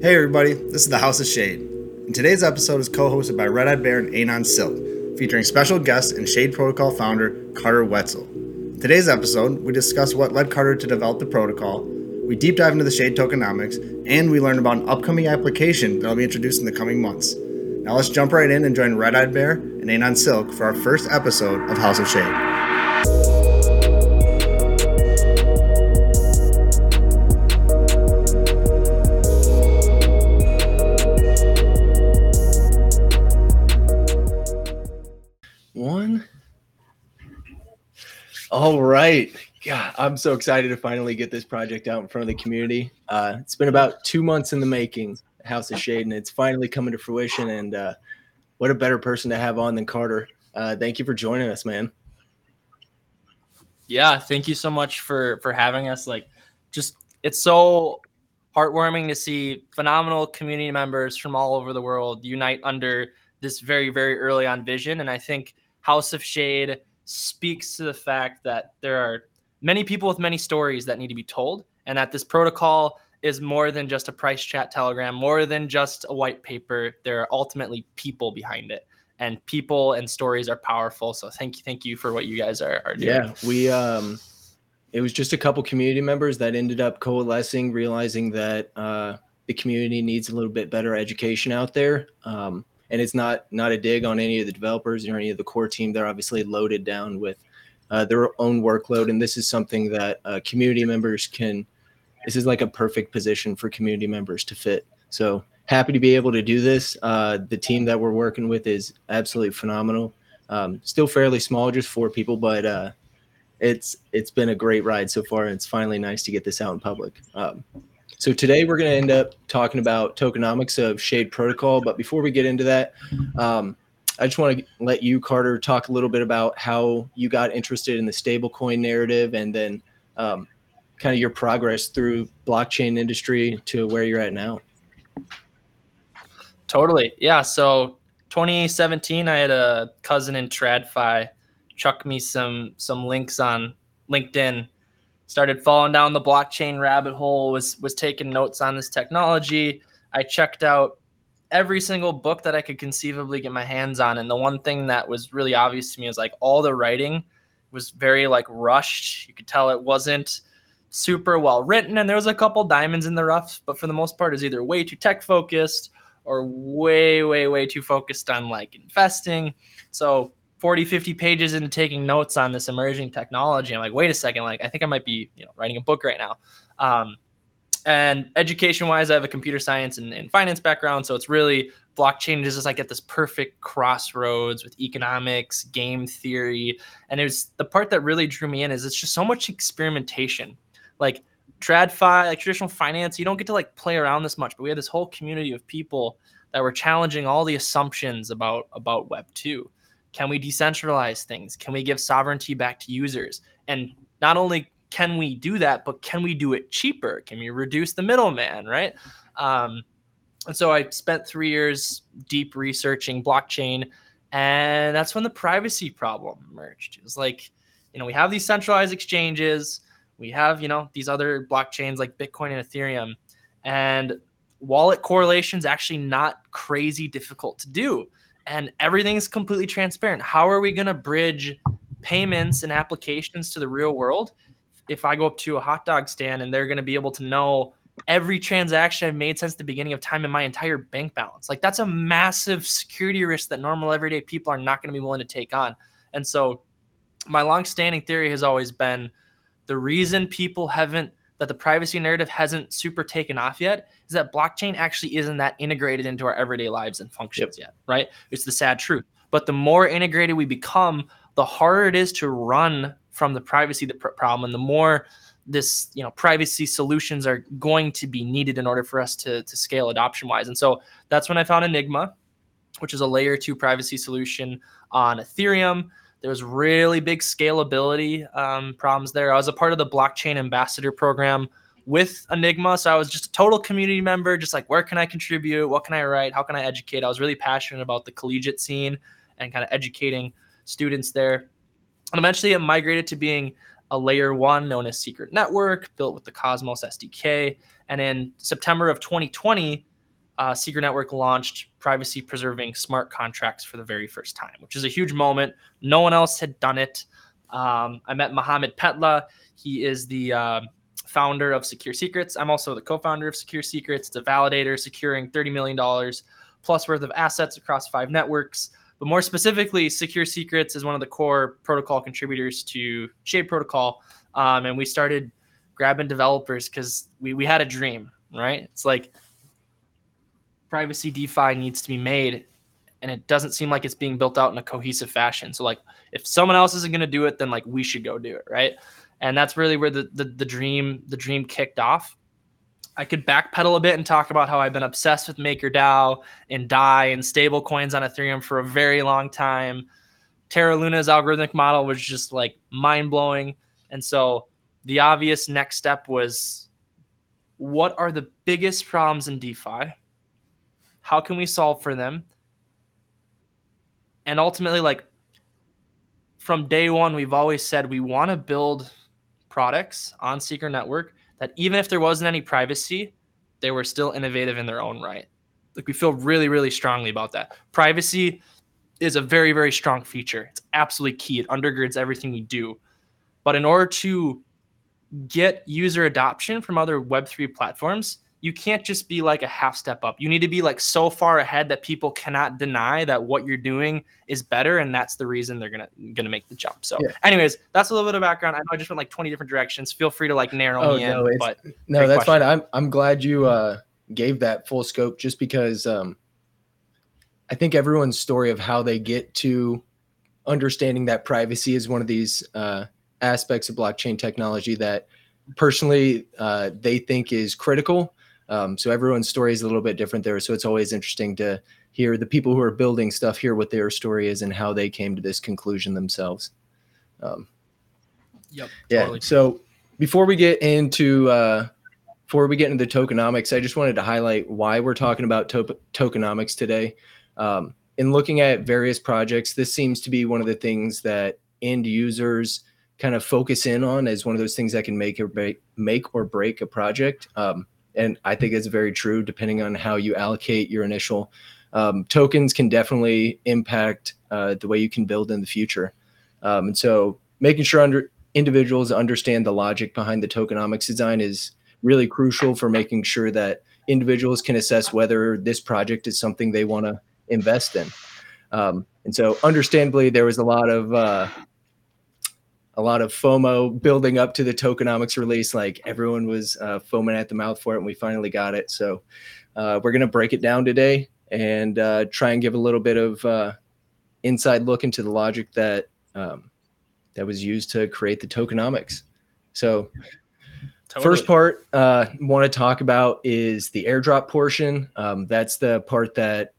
Hey everybody, this is the House of Shade. And today's episode is co-hosted by Red Eyed Bear and Anon Silk, featuring special guest and Shade Protocol founder Carter Woetzel. In today's episode, we discuss what led Carter to develop the protocol, we deep dive into the Shade tokenomics, and we learn about an upcoming application that will be introduced in the coming months. Now let's jump right in and join Red Eyed Bear and Anon Silk for our first episode of House of Shade. All right. Yeah, I'm so excited to finally get this project out in front of the community. Uh, it's been about two months in the making, House of Shade, and it's finally coming to fruition. And uh, what a better person to have on than Carter. Uh, thank you for joining us, man. Yeah, thank you so much for for having us. Like, just it's so heartwarming to see phenomenal community members from all over the world unite under this very very early on vision. And I think House of Shade speaks to the fact that there are many people with many stories that need to be told, and that this protocol is more than just a price chat telegram, more than just a white paper. There are ultimately people behind it, and people and stories are powerful. So thank you, thank you for what you guys are, are doing. Yeah, we um, it was just a couple community members that ended up coalescing, realizing that uh, the community needs a little bit better education out there. Um, and it's not not a dig on any of the developers or any of the core team. They're obviously loaded down with uh, their own workload, and this is something that uh, community members can. This is like a perfect position for community members to fit. So happy to be able to do this. Uh, the team that we're working with is absolutely phenomenal. Um, still fairly small, just four people, but uh, it's it's been a great ride so far. And it's finally nice to get this out in public. Um, so today we're going to end up talking about tokenomics of Shade Protocol. But before we get into that, um, I just want to let you, Carter, talk a little bit about how you got interested in the stablecoin narrative and then um, kind of your progress through blockchain industry to where you're at now. Totally. Yeah. So 2017, I had a cousin in TradFi chuck me some some links on LinkedIn. Started falling down the blockchain rabbit hole. Was was taking notes on this technology. I checked out every single book that I could conceivably get my hands on, and the one thing that was really obvious to me is like all the writing was very like rushed. You could tell it wasn't super well written, and there was a couple diamonds in the rough, but for the most part, is either way too tech focused or way, way, way too focused on like investing. So 40, 50 pages into taking notes on this emerging technology. I'm like, wait a second, like I think I might be, you know, writing a book right now. Um, and education wise, I have a computer science and, and finance background. So it's really blockchain is just like at this perfect crossroads with economics, game theory. And it was the part that really drew me in is it's just so much experimentation. Like TradFi, like traditional finance, you don't get to like play around this much, but we had this whole community of people that were challenging all the assumptions about about Web two. Can we decentralize things? Can we give sovereignty back to users? And not only can we do that, but can we do it cheaper? Can we reduce the middleman? Right. Um, and so I spent three years deep researching blockchain, and that's when the privacy problem emerged. It was like, you know, we have these centralized exchanges we have you know these other blockchains like bitcoin and ethereum and wallet correlation is actually not crazy difficult to do and everything's completely transparent. How are we going to bridge payments and applications to the real world if i go up to a hot dog stand and they're going to be able to know every transaction i've made since the beginning of time in my entire bank balance? Like that's a massive security risk that normal everyday people are not going to be willing to take on. And so my long-standing theory has always been the reason people haven't that the privacy narrative hasn't super taken off yet is that blockchain actually isn't that integrated into our everyday lives and functions yep. yet, right? It's the sad truth. But the more integrated we become, the harder it is to run from the privacy problem, and the more this you know privacy solutions are going to be needed in order for us to to scale adoption wise. And so that's when I found Enigma, which is a layer two privacy solution on Ethereum. There was really big scalability um, problems there. I was a part of the blockchain ambassador program with Enigma, so I was just a total community member. Just like, where can I contribute? What can I write? How can I educate? I was really passionate about the collegiate scene and kind of educating students there. And eventually, it migrated to being a layer one known as Secret Network, built with the Cosmos SDK. And in September of 2020, uh, Secret Network launched privacy preserving smart contracts for the very first time, which is a huge moment. No one else had done it. Um, I met Mohammed Petla. He is the uh, founder of Secure Secrets. I'm also the co founder of Secure Secrets. It's a validator securing $30 million plus worth of assets across five networks. But more specifically, Secure Secrets is one of the core protocol contributors to Shade Protocol. Um, and we started grabbing developers because we, we had a dream, right? It's like privacy DeFi needs to be made, and it doesn't seem like it's being built out in a cohesive fashion. So like if someone else isn't going to do it, then like we should go do it, right? And that's really where the, the the dream the dream kicked off. I could backpedal a bit and talk about how I've been obsessed with MakerDAO and DAI and stable coins on Ethereum for a very long time. Terra Luna's algorithmic model was just like mind blowing. And so the obvious next step was what are the biggest problems in DeFi? How can we solve for them? And ultimately, like from day one, we've always said we want to build products on Secret Network that even if there wasn't any privacy, they were still innovative in their own right. Like we feel really, really strongly about that. Privacy is a very, very strong feature. It's absolutely key. It undergirds everything we do. But in order to get user adoption from other Web3 platforms, you can't just be like a half step up. You need to be like so far ahead that people cannot deny that what you're doing is better, and that's the reason they're gonna gonna make the jump. So, yeah. anyways, that's a little bit of background. I know I just went like 20 different directions. Feel free to like narrow oh, me no, in. But no, that's question. fine. I'm I'm glad you uh, gave that full scope, just because um, I think everyone's story of how they get to understanding that privacy is one of these uh, aspects of blockchain technology that personally uh, they think is critical um, so everyone's story is a little bit different there. So it's always interesting to hear the people who are building stuff, hear what their story is and how they came to this conclusion themselves. Um, yep. Yeah. Totally. So before we get into uh, before we get into the tokenomics, I just wanted to highlight why we're talking about to- tokenomics today. Um, in looking at various projects, this seems to be one of the things that end users kind of focus in on as one of those things that can make or break, make or break a project. Um, and I think it's very true. Depending on how you allocate your initial um, tokens, can definitely impact uh, the way you can build in the future. Um, and so, making sure under individuals understand the logic behind the tokenomics design is really crucial for making sure that individuals can assess whether this project is something they want to invest in. Um, and so, understandably, there was a lot of uh, a lot of FOMO building up to the tokenomics release. Like everyone was uh, foaming at the mouth for it, and we finally got it. So uh, we're gonna break it down today and uh, try and give a little bit of uh, inside look into the logic that um, that was used to create the tokenomics. So. Totally. First part uh, want to talk about is the airdrop portion. Um, that's the part that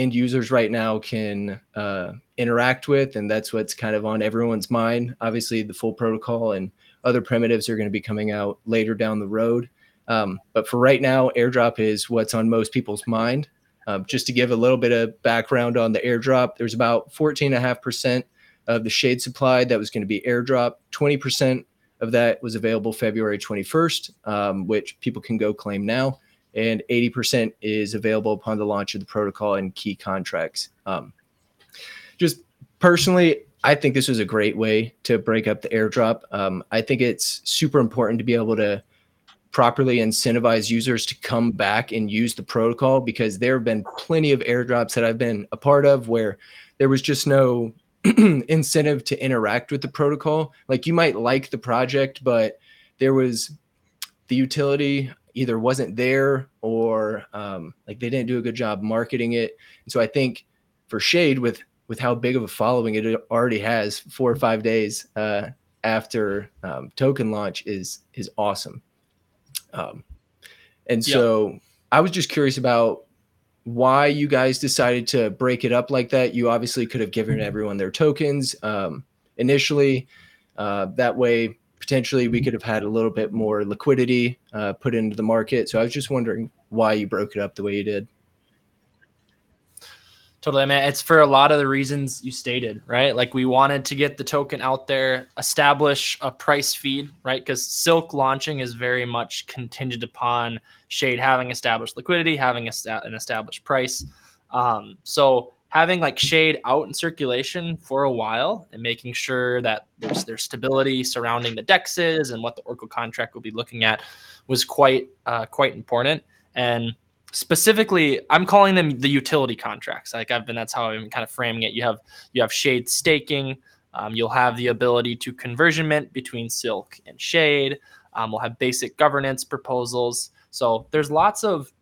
end users right now can uh, interact with, and that's what's kind of on everyone's mind. Obviously, the full protocol and other primitives are going to be coming out later down the road. Um, but for right now, airdrop is what's on most people's mind. Um, just to give a little bit of background on the airdrop, there's about 14.5% of the shade supply that was going to be airdrop. 20% of that was available February 21st, um, which people can go claim now and 80% is available upon the launch of the protocol and key contracts. Um, just personally, I think this was a great way to break up the airdrop. Um, I think it's super important to be able to properly incentivize users to come back and use the protocol because there have been plenty of airdrops that I've been a part of where there was just no incentive to interact with the protocol. Like you might like the project, but there was the utility either wasn't there or um, like they didn't do a good job marketing it. And so I think for Shade, with with how big of a following it already has, four or five days uh, after um, token launch is is awesome. Um, and so yep. I was just curious about why you guys decided to break it up like that. You obviously could have given everyone their tokens um, initially. Uh, that way, potentially we could have had a little bit more liquidity uh, put into the market. So I was just wondering why you broke it up the way you did. Totally. I mean, it's for a lot of the reasons you stated, right? Like we wanted to get the token out there, establish a price feed, right? Because Silk launching is very much contingent upon Shade having established liquidity, having a, an established price. Um, so having like Shade out in circulation for a while and making sure that there's there's stability surrounding the dexes and what the Oracle contract will be looking at was quite uh, quite important. And specifically i'm calling them the utility contracts. Like i've been that's how i'm kind of framing it. You have you have shade staking. Um, you'll have the ability to conversion mint between silk and shade. Um, we'll have basic governance proposals. So there's lots of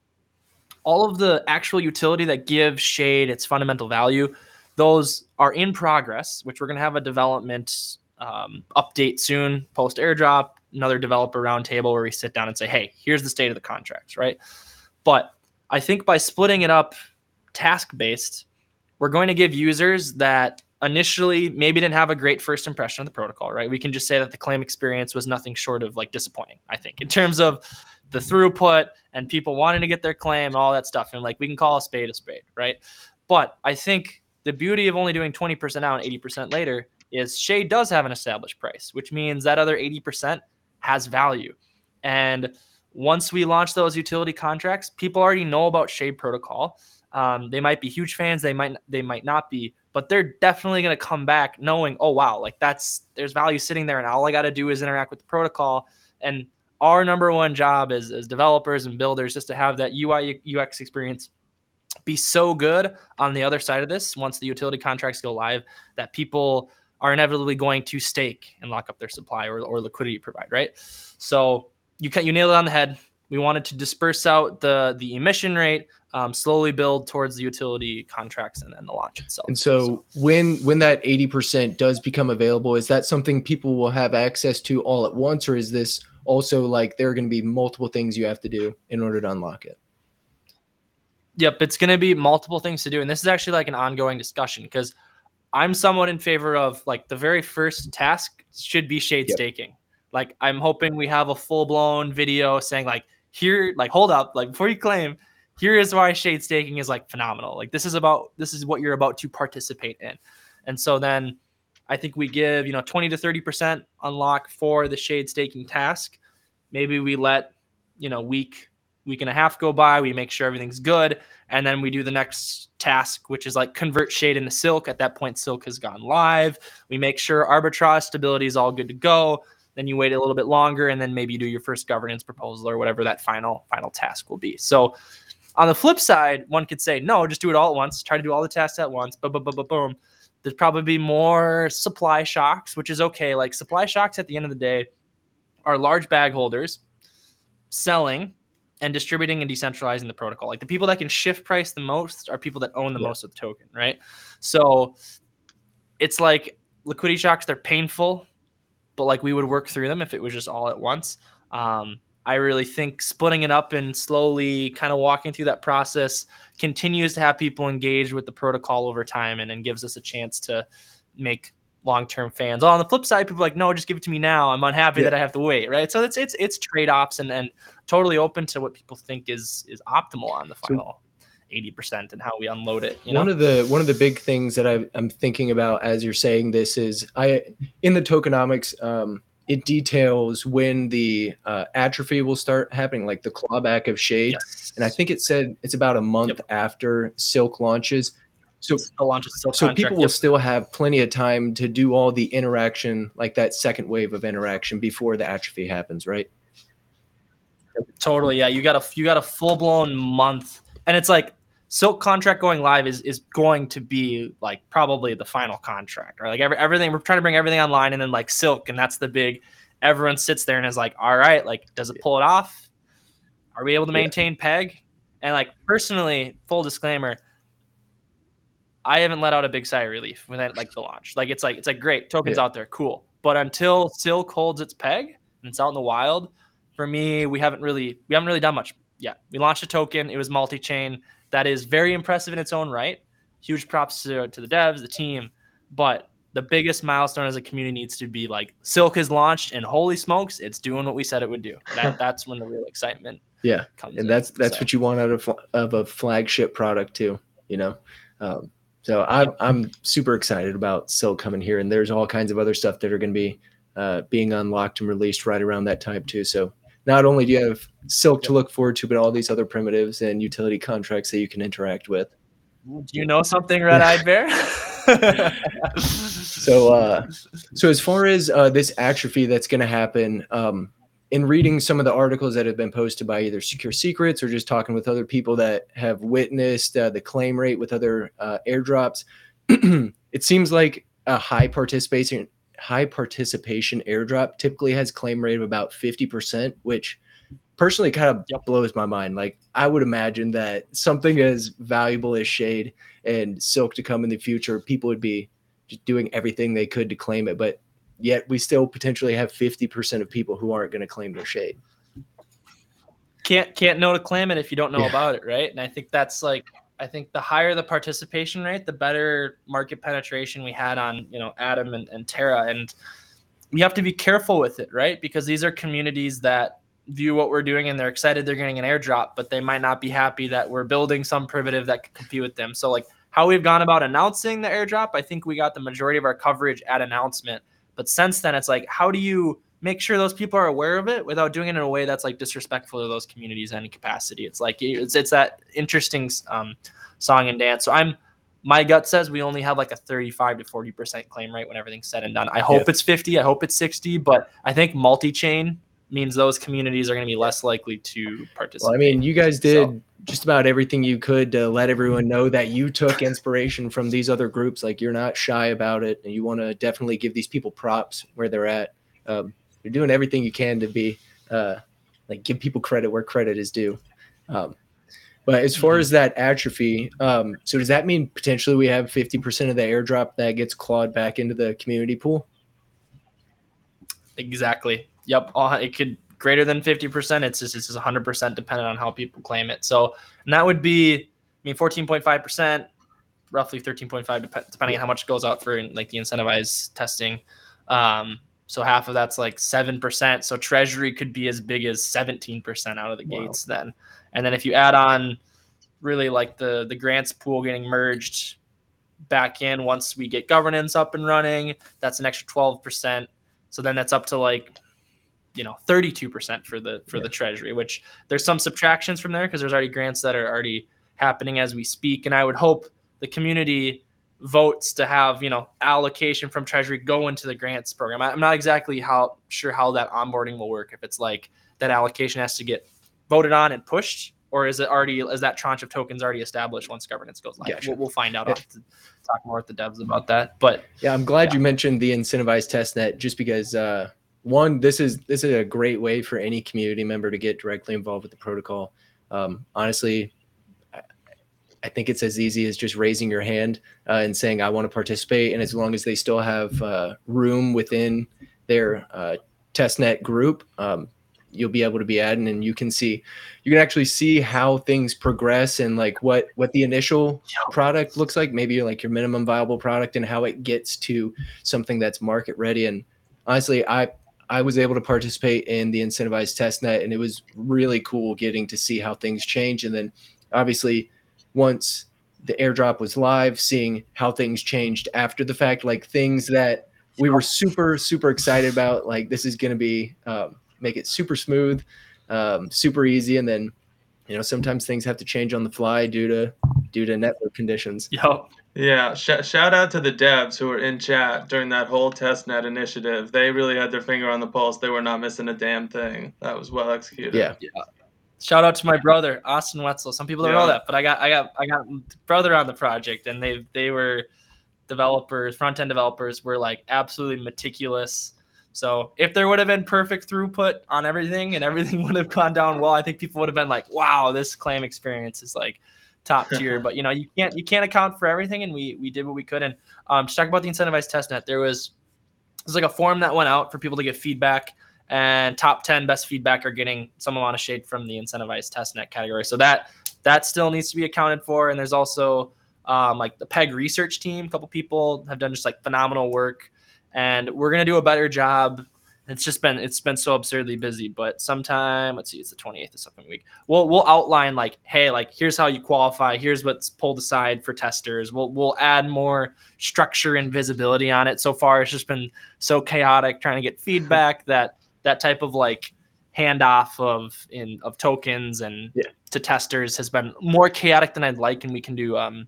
all of the actual utility that gives shade its fundamental value those are in progress which we're going to have a development um, update soon post airdrop another developer roundtable where we sit down and say hey here's the state of the contracts right? But I think by splitting it up task based, we're going to give users that initially maybe didn't have a great first impression of the protocol, right? We can just say that the claim experience was nothing short of like disappointing, I think, in terms of the throughput and people wanting to get their claim, and all that stuff. And like we can call a spade a spade, right? But I think the beauty of only doing 20% out and 80% later is Shade does have an established price, which means that other 80% has value. And once we launch those utility contracts, people already know about Shade Protocol. Um, they might be huge fans, they might they might not be, but they're definitely going to come back knowing, oh wow, like that's there's value sitting there, and all I got to do is interact with the protocol. And our number one job as, as developers and builders is to have that UI UX experience be so good on the other side of this once the utility contracts go live that people are inevitably going to stake and lock up their supply or, or liquidity provide, right? So you can you nailed it on the head. We wanted to disperse out the the emission rate, um, slowly build towards the utility contracts and then the launch itself. And so, so when when that eighty percent does become available, is that something people will have access to all at once, or is this also like there are going to be multiple things you have to do in order to unlock it? Yep, it's going to be multiple things to do, and this is actually like an ongoing discussion because I'm somewhat in favor of like the very first task should be shade yep. staking. Like I'm hoping we have a full blown video saying like here, like hold up, like before you claim, here is why shade staking is like phenomenal. Like this is about this is what you're about to participate in. And so then I think we give, you know, 20 to 30% unlock for the shade staking task. Maybe we let, you know, week, week and a half go by. We make sure everything's good. And then we do the next task, which is like convert shade into silk. At that point, silk has gone live. We make sure arbitrage stability is all good to go then you wait a little bit longer and then maybe you do your first governance proposal or whatever that final final task will be. So on the flip side one could say no just do it all at once. Try to do all the tasks at once. Boom boom boom boom boom. There's probably be more supply shocks which is okay. Like supply shocks at the end of the day are large bag holders selling and distributing and decentralizing the protocol. Like the people that can shift price the most are people that own the yeah. most of the token right? So it's like liquidity shocks they're painful but like we would work through them if it was just all at once. Um, I really think splitting it up and slowly kind of walking through that process continues to have people engaged with the protocol over time and then gives us a chance to make long-term fans. Oh, on the flip side, people like, no, just give it to me now. I'm unhappy yeah. that I have to wait. Right. So it's it's it's trade-offs and and totally open to what people think is is optimal on the final. So, 80% and how we unload it. You know? One of the one of the big things that I, am thinking about as you're saying this is I in the tokenomics um, it details when the uh, atrophy will start happening, like the clawback of shade. Yes. And I think it said it's about a month yep. after Silk launches. So, so contract, people will yep. still have plenty of time to do all the interaction, like that second wave of interaction before the atrophy happens, right? Totally. Yeah. You got a you got a full blown month, and it's like Silk contract going live is is going to be like probably the final contract, right? Like every, everything we're trying to bring everything online, and then like Silk, and that's the big. Everyone sits there and is like, "All right, like, does it pull it off? Are we able to maintain yeah. peg?" And like personally, full disclaimer, I haven't let out a big sigh of relief when that like the launch. Like it's like it's like great tokens yeah. out there, cool. But until Silk holds its peg and it's out in the wild, for me, we haven't really we haven't really done much yet. We launched a token. It was multi-chain that is very impressive in its own right. Huge props to, to the devs, the team. But the biggest milestone as a community needs to be like Silk is launched and holy smokes, it's doing what we said it would do. That, that's when the real excitement yeah comes. And that's that's so. what you want out of of a flagship product too. You know, Um, so I'm I'm super excited about Silk coming here, and there's all kinds of other stuff that are going to be uh, being unlocked and released right around that time too. So not only do you have Silk to look forward to, but all these other primitives and utility contracts that you can interact with. Do you know something, Red Eyed Bear? so, uh, so as far as uh, this atrophy that's going to happen, um, in reading some of the articles that have been posted by either Secure Secrets or just talking with other people that have witnessed uh, the claim rate with other uh, airdrops, it seems like a high participation high participation airdrop typically has claim rate of about 50%, which personally kind of yep. blows my mind. Like I would imagine that something as valuable as Shade and Silk to come in the future, people would be just doing everything they could to claim it. But yet we still potentially have 50% of people who aren't going to claim their shade. Can't can't know to claim it if you don't know yeah. about it, right? And I think that's like I think the higher the participation rate, the better market penetration we had on, you know, Atom and, and Terra. And we have to be careful with it, right? Because these are communities that view what we're doing and they're excited they're getting an airdrop, but they might not be happy that we're building some primitive that can compete with them. So like how we've gone about announcing the airdrop, I think we got the majority of our coverage at announcement. But since then, it's like, how do you make sure those people are aware of it without doing it in a way that's like disrespectful to those communities in any capacity? It's like it's it's that interesting um, song and dance. So I'm my gut says we only have like a 35 to 40 percent claim rate when everything's said and done. I hope yeah. it's 50. I hope it's 60. But I think multi-chain means those communities are going to be less likely to participate. Well, I mean, you guys did so just about everything you could to let everyone know that you took inspiration from these other groups. Like you're not shy about it, and you want to definitely give these people props where they're at. Um, you're doing everything you can to be uh, like give people credit where credit is due. Um, but as far mm-hmm. as that atrophy, um, so does that mean potentially we have 50% of the airdrop that gets clawed back into the community pool? Exactly. Yep. It could greater than 50%. It's just, it's just 100% dependent on how people claim it. So, and that would be, I mean, 14.5%, roughly 13.5, depending on how much goes out for like the incentivized testing. Um, so half of that's like 7%. So treasury could be as big as 17% out of the wow. gates then. And then if you add on really like the, the grants pool getting merged back in once we get governance up and running, that's an extra 12%. So then that's up to like you know 32% for the for yeah. the treasury which there's some subtractions from there because there's already grants that are already happening as we speak and i would hope the community votes to have you know allocation from treasury go into the grants program i'm not exactly how sure how that onboarding will work if it's like that allocation has to get voted on and pushed or is it already is that tranche of tokens already established once governance goes live? We'll, we'll, find out. Yeah. talk more with the devs about that. But yeah, I'm glad yeah. you mentioned the incentivized test net just because uh, one, this is this is a great way for any community member to get directly involved with the protocol. Um, honestly, I think it's as easy as just raising your hand uh, and saying I want to participate, and as long as they still have uh, room within their uh, testnet group, um, you'll be able to be added, and you can see, you can actually see how things progress and like what what the initial product looks like, maybe like your minimum viable product, and how it gets to something that's market ready. And honestly, I I was able to participate in the incentivized test net, and it was really cool getting to see how things change. And then, obviously, once the airdrop was live, seeing how things changed after the fact, like things that we were super super excited about, like this is going to be um, make it super smooth, um, super easy, and then you know sometimes things have to change on the fly due to due to network conditions. Yep. Yeah, sh- shout out to the devs who were in chat during that whole testnet initiative. They really had their finger on the pulse. They were not missing a damn thing. That was well executed. Yeah. yeah. Shout out to my brother Austin Woetzel. Some people don't yeah. know that, but I got I got I got brother on the project, and they they were developers, front end developers were like absolutely meticulous. So if there would have been perfect throughput on everything and everything would have gone down well, I think people would have been like, "Wow, this claim experience is like." top tier. but you know, you can't you can't account for everything, and we we did what we could. And um, to talk about the incentivized test net, there was there's like a form that went out for people to get feedback, and top ten best feedback are getting some amount of shade from the incentivized test net category. So that that still needs to be accounted for. And there's also um, like the PEG research team. A couple people have done just like phenomenal work, and we're gonna do a better job it's just been it's been so absurdly busy. But sometime, let's see, it's the 28th of something week. We'll we'll outline like, hey, like here's how you qualify. Here's what's pulled aside for testers. We'll we'll add more structure and visibility on it. So far, it's just been so chaotic trying to get feedback that that type of like handoff of in of tokens and Yeah. to testers has been more chaotic than I'd like, and we can do um,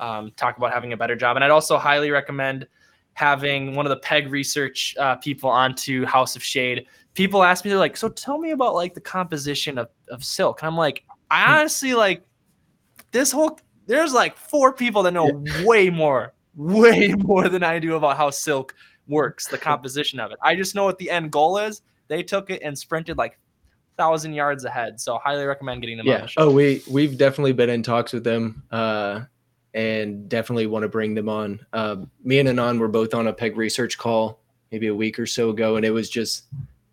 um, talk about having a better job. And I'd also highly recommend having one of the peg research uh, people onto House of Shade. People ask me, they're like, "So tell me about like the composition of of silk," and I'm like, I honestly like this whole. There's like four people that know way more, way more than I do about how silk works, the composition of it. I just know what the end goal is. They took it and sprinted like thousand yards ahead. So highly recommend getting them on yeah. the show. Oh, we we've definitely been in talks with them, uh, and definitely want to bring them on. Um, me and Anon were both on a peg research call maybe a week or so ago, and it was just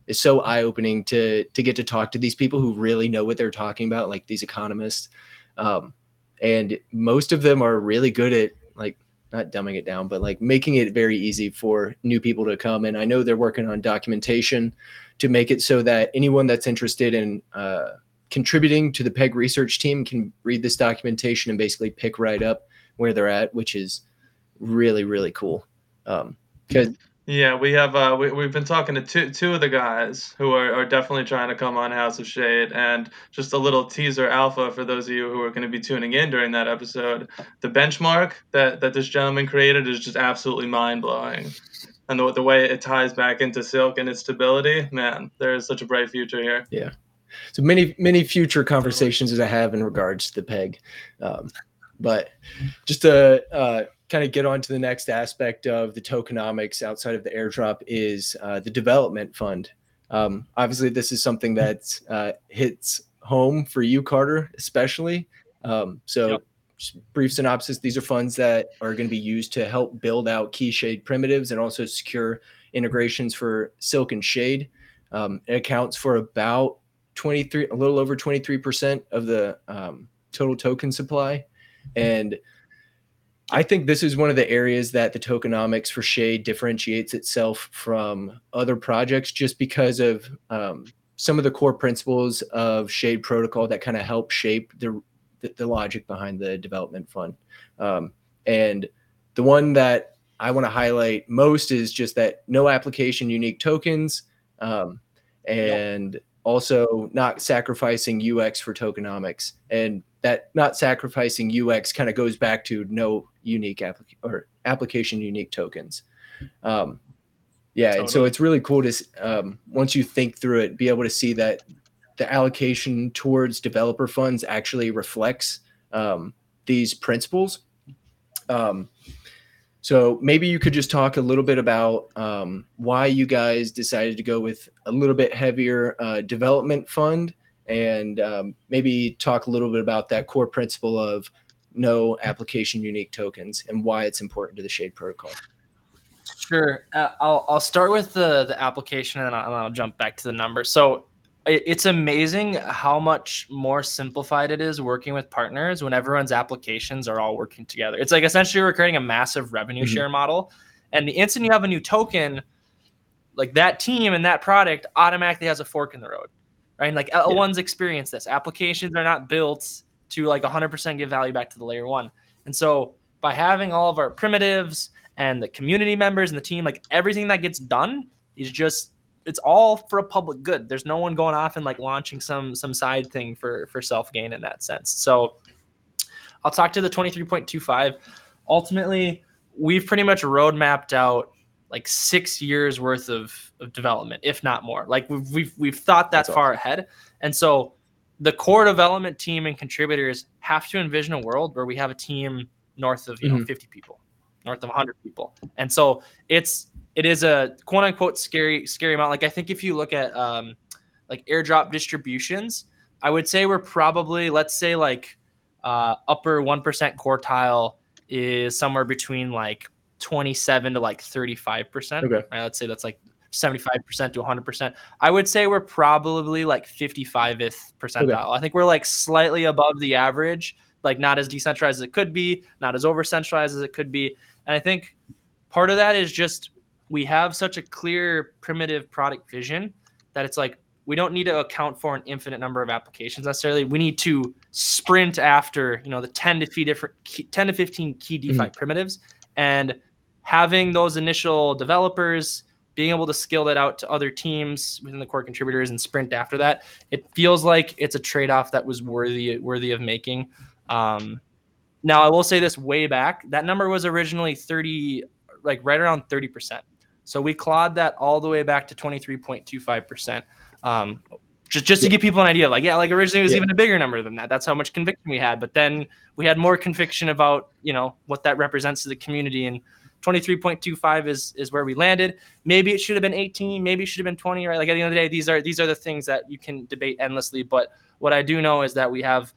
it's so eye opening to to get to talk to these people who really know what they're talking about, like these economists. Um, and most of them are really good at like not dumbing it down, but like making it very easy for new people to come. And I know they're working on documentation to make it so that anyone that's interested in uh, contributing to the PEG research team can read this documentation and basically pick right up where they're at, which is really really cool. Um, because Yeah, we have uh, we, we've been talking to two two of the guys who are, are definitely trying to come on House of Shade, and just a little teaser alpha for those of you who are going to be tuning in during that episode. The benchmark that that this gentleman created is just absolutely mind blowing, and the the way it ties back into silk and its stability, man, there is such a bright future here. Yeah, so many many future conversations as I have in regards to the peg, um, but just to uh, kind of get on to the next aspect of the tokenomics outside of the airdrop is uh, the development fund. Um, obviously, this is something that uh, hits home for you, Carter, especially. Um, so, Yep. just brief synopsis: These are funds that are going to be used to help build out key shade primitives and also secure integrations for Silk and Shade. Um, it accounts for about 23, a little over 23% of the um, total token supply. And I think this is one of the areas that the tokenomics for Shade differentiates itself from other projects just because of um, some of the core principles of Shade protocol that kind of help shape the, the, the logic behind the development fund. Um, and the one that I want to highlight most is just that no application unique tokens um, and also not sacrificing UX for tokenomics. And that not sacrificing UX kind of goes back to no unique application or application unique tokens. Um, yeah, and so it's really cool to um, once you think through it, be able to see that the allocation towards developer funds actually reflects um, these principles. Um, so maybe you could just talk a little bit about um, why you guys decided to go with a little bit heavier uh, development fund, and um, maybe talk a little bit about that core principle of no application unique tokens and why it's important to the Shade protocol. Sure. Uh, I'll I'll start with the the application and then I'll, and I'll jump back to the number. So it, it's amazing how much more simplified it is working with partners when everyone's applications are all working together. It's like essentially we're creating a massive revenue Mhm. share model, and the instant you have a new token, like that team and that product automatically has a fork in the road, right? And like L1's experienced this. Applications are not built to like 100% give value back to the layer one, and so by having all of our primitives and the community members and the team, like everything that gets done is just it's all for a public good. There's no one going off and like launching some some side thing for for self gain in that sense. So I'll talk to the 23.25. Ultimately, we've pretty much road mapped out like six years worth of, of development, if not more. Like we've we've we've thought that That's far ahead. And so the core development team and contributors have to envision a world where we have a team north of you know Mhm. 50 people north of 100 people and so it's it is a quote unquote scary scary amount like i think if you look at um like airdrop distributions i would say we're probably let's say like uh upper 1% quartile is somewhere between like 27 to like 35% Okay. right let's say that's like 75% to 100% i would say we're probably like 55th percentile i think we're like slightly above the average like not as decentralized as it could be not as over centralized as it could be and i think part of that is just we have such a clear primitive product vision that it's like we don't need to account for an infinite number of applications necessarily. We need to sprint after you know the 10 to 15 different 10 to 15 key DeFi mm-hmm. primitives and having those initial developers being able to scale that out to other teams within the core contributors and sprint after that it feels like it's a trade-off that was worthy worthy of making. Um, now i will say this way back that number was originally 30 like right around 30% so we clawed that all the way back to 23.25% um, just just to give people an idea like yeah like originally it was yeah. even a bigger number than that that's how much conviction we had but then we had more conviction about you know what that represents to the community and 23.25 is is where we landed. Maybe it should have been 18, maybe it should have been 20, right? Like at the end of the day, these are these are the things that you can debate endlessly. But what I do know is that we have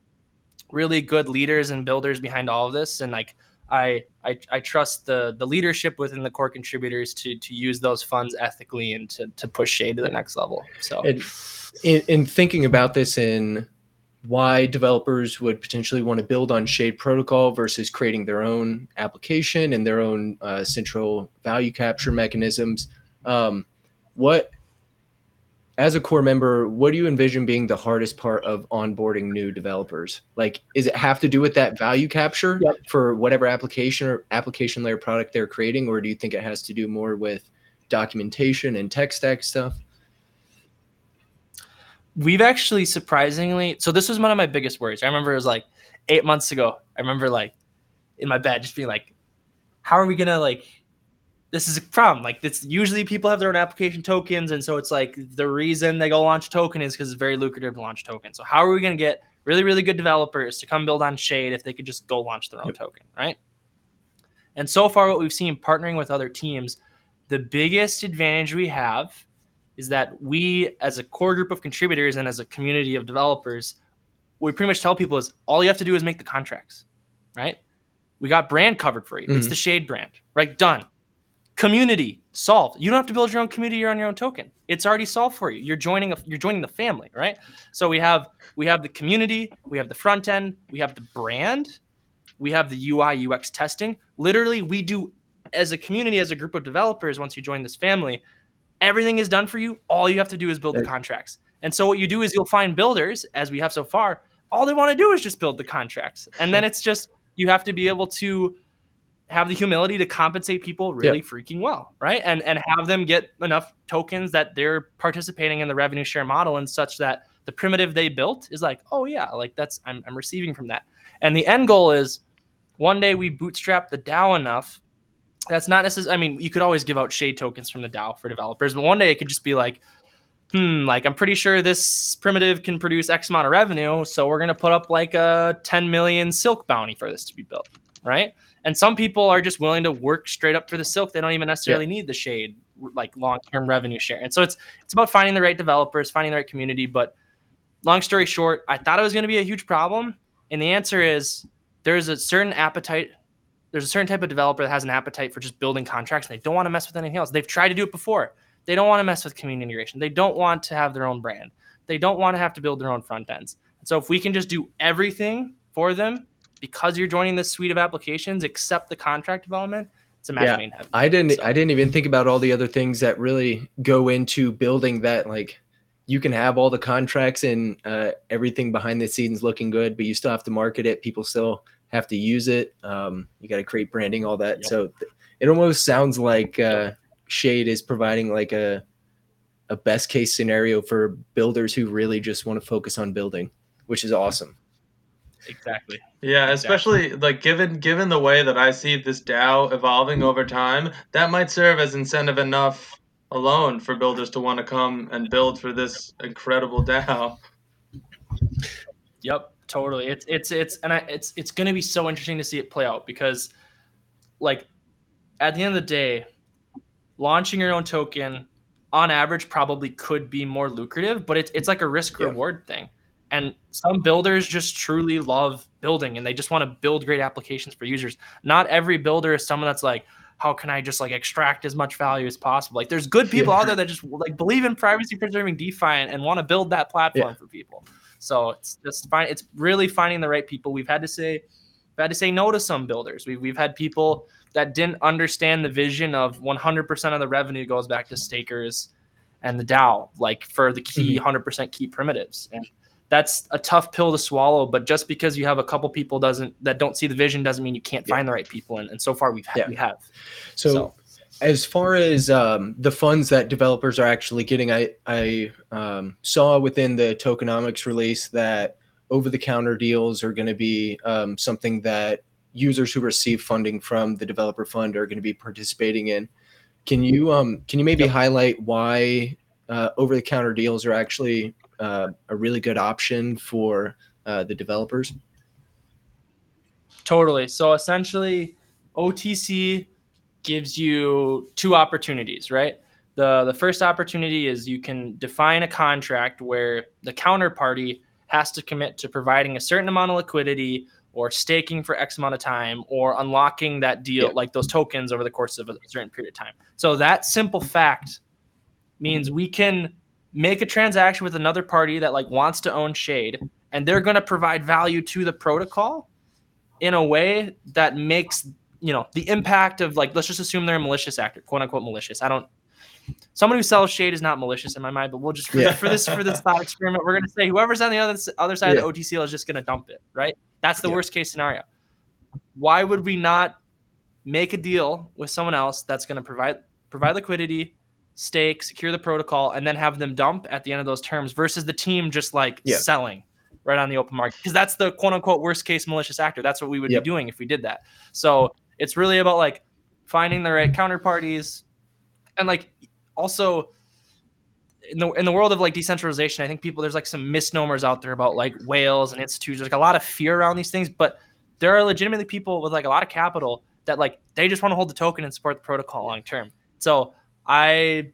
really good leaders and builders behind all of this. And like I I, I trust the the leadership within the core contributors to to use those funds ethically and to to push shade to the next level. So in, in thinking about this in why developers would potentially want to build on Shade Protocol versus creating their own application and their own uh, central value capture mechanisms. Um, what, as a core member, what do you envision being the hardest part of onboarding new developers? Like, is it have to do with that value capture yep. for whatever application or application layer product they're creating, or do you think it has to do more with documentation and tech stack stuff? we've actually surprisingly so this was one of my biggest worries. I remember it was like eight months ago. I remember like in my bed just being like, how are we gonna like this is a problem. Like it's usually people have their own application tokens, and so it's like the reason they go launch token is because it's very lucrative to launch token. So how are we gonna get really, really good developers to come build on Shade if they could just go launch their own yep. token, right? And so far, what we've seen partnering with other teams, the biggest advantage we have is that we as a core group of contributors and as a community of developers we pretty much tell people is all you have to do is make the contracts right we got brand covered for you mm-hmm. it's the shade brand right done community solved you don't have to build your own community or on your own token it's already solved for you you're joining a, you're joining the family right so we have we have the community we have the front end we have the brand we have the ui ux testing literally we do as a community as a group of developers once you join this family Everything is done for you. All you have to do is build the contracts. And so what you do is you'll find builders, as we have so far, all they want to do is just build the contracts. And then it's just you have to be able to have the humility to compensate people really yeah. freaking well, right? And and have them get enough tokens that they're participating in the revenue share model and such that the primitive they built is like, oh yeah, like that's I'm I'm receiving from that. And the end goal is one day we bootstrap the DAO enough that's not necessarily. I mean, you could always give out shade tokens from the DAO for developers, but one day it could just be like, hmm, like I'm pretty sure this primitive can produce X amount of revenue, so we're gonna put up like a 10 million silk bounty for this to be built, right? And some people are just willing to work straight up for the silk. They don't even necessarily yeah. need the shade, like long term revenue share. And so it's it's about finding the right developers, finding the right community. But long story short, I thought it was going to be a huge problem, and the answer is there's a certain appetite there's a certain type of developer that has an appetite for just building contracts and they don't want to mess with anything else. They've tried to do it before. They don't want to mess with community integration. They don't want to have their own brand. They don't want to have to build their own front ends. So if we can just do everything for them because you're joining this suite of applications, except the contract development, it's a match yeah, made heaven. I didn't so. I didn't even think about all the other things that really go into building that like you can have all the contracts and uh, everything behind the scenes looking good, but you still have to market it. People still have to use it. Um, you got to create branding, all that. Yep. So th- it almost sounds like uh, Shade is providing like a a best case scenario for builders who really just want to focus on building, which is awesome. Exactly. Yeah, especially exactly. like given given the way that I see this DAO evolving over time, that might serve as incentive enough alone for builders to want to come and build for this incredible DAO. Yep. Totally. It's it's it's and I, it's it's going to be so interesting to see it play out because like at the end of the day, launching your own token on average probably could be more lucrative, but it's it's like a risk reward yeah. thing. And some builders just truly love building and they just want to build great applications for users. Not every builder is someone that's like, how can I just like extract as much value as possible? Like there's good people yeah. out there that just like believe in privacy preserving DeFi and, and want to build that platform yeah. for people. So it's just fine. It's really finding the right people. We've had to say We've had to say no to some builders. We've, we've had people that didn't understand the vision of 100% of the revenue goes back to stakers and the DAO, like for the key mm-hmm. 100% key primitives. And that's a tough pill to swallow. But just because you have a couple people doesn't that don't see the vision doesn't mean you can't Yeah. find the right people. And, and so far we've had, Yeah. we have. So, So- as far as um, the funds that developers are actually getting, I I um, saw within the tokenomics release that over-the-counter deals are going to be um, something that users who receive funding from the developer fund are going to be participating in. Can you um, can you maybe highlight why uh, over-the-counter deals are actually uh, a really good option for uh, the developers? Totally. So essentially, OTC gives you two opportunities, right? The the first opportunity is you can define a contract where the counterparty has to commit to providing a certain amount of liquidity or staking for X amount of time or unlocking that deal, Yeah. like those tokens over the course of a certain period of time. So that simple fact means we can make a transaction with another party that like wants to own Shade and they're going to provide value to the protocol in a way that makes you know the impact of like let's just assume they're a malicious actor quote unquote malicious i don't someone who sells shade is not malicious in my mind but we'll just for, Yeah. for this for this thought experiment we're going to say whoever's on the other, other side of the otc is just going to dump it right that's the Yeah. worst case scenario why would we not make a deal with someone else that's going to provide provide liquidity stake secure the protocol and then have them dump at the end of those terms versus the team just like Yeah. selling right on the open market because that's the quote unquote worst case malicious actor that's what we would Yep. be doing if we did that so it's really about like finding the right counterparties and like also in the in the world of like decentralization, I think people there's like some misnomers out there about like whales and institutes. There's like a lot of fear around these things, but there are legitimately people with like a lot of capital that like they just want to hold the token and support the protocol long term. So I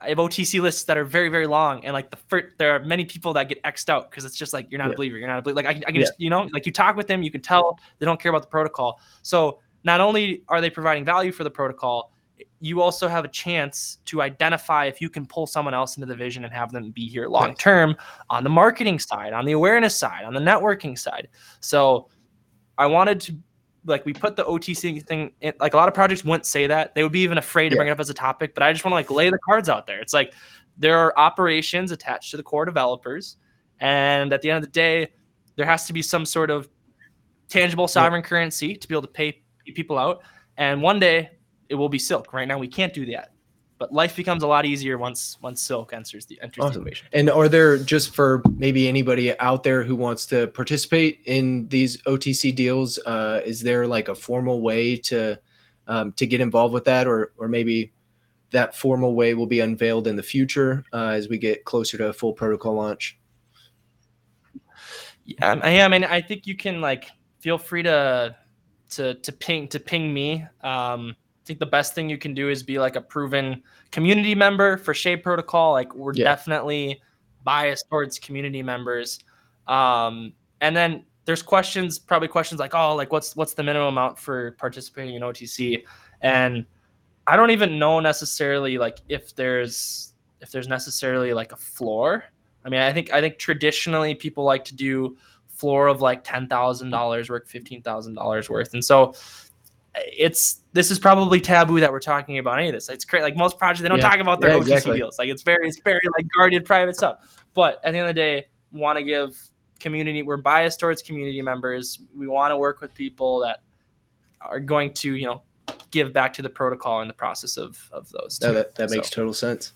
I have OTC lists that are very very long, and like the first, there are many people that get xed out because it's just like you're not Yeah. a believer, you're not a believer. Like I, can- I can Yeah. just you know like you talk with them, you can tell they don't care about the protocol. So not only are they providing value for the protocol, you also have a chance to identify if you can pull someone else into the vision and have them be here long term on the marketing side, on the awareness side, on the networking side. So I wanted to like we put the OTC thing in, like a lot of projects wouldn't say that. They would be even afraid to Yeah. bring it up as a topic, but I just want to like lay the cards out there. It's like there are operations attached to the core developers and at the end of the day there has to be some sort of tangible sovereign currency to be able to pay people out and one day it will be silk right now we can't do that but life becomes a lot easier once once silk enters the enters Awesome. the equation And are there just for maybe anybody out there who wants to participate in these OTC deals? Uh, is there like a formal way to um, to get involved with that, or or maybe that formal way will be unveiled in the future uh, as we get closer to a full protocol launch? Yeah. I mean, I think you can like feel free to to to ping to ping me. Um, think the best thing you can do is be like a proven community member for Shade Protocol. Like we're Yeah. definitely biased towards community members. Um, and then there's questions, probably questions like, oh, like what's what's the minimum amount for participating in OTC? And I don't even know necessarily like if there's if there's necessarily like a floor. I mean, I think I think traditionally people like to do floor of like ten thousand dollars worth, fifteen thousand dollars worth, and so it's this is probably taboo that we're talking about any of this. It's great, like most projects they don't Yeah. talk about their Yeah, OTC exactly. deals. Like it's very it's very like guarded private stuff. But at the end of the day, want to give community. We're biased towards community members. We want to work with people that are going to you know give back to the protocol in the process of of those. No, that that makes So- total sense.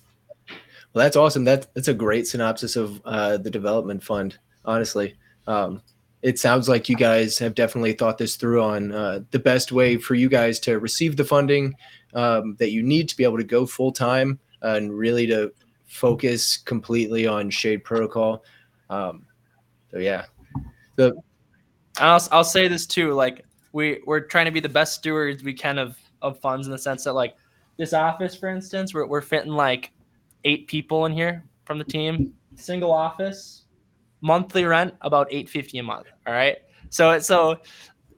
Well, that's awesome. That that's a great synopsis of uh, the development fund. Honestly, um, it sounds like you guys have definitely thought this through on uh, the best way for you guys to receive the funding um, that you need to be able to go full time uh, and really to focus completely on Shade Protocol. Um, so yeah, the I'll, I'll say this too like we we're trying to be the best stewards we can of of funds in the sense that like this office for instance we're, we're fitting like eight people in here from the team. Single office monthly rent about 850 a month all right so so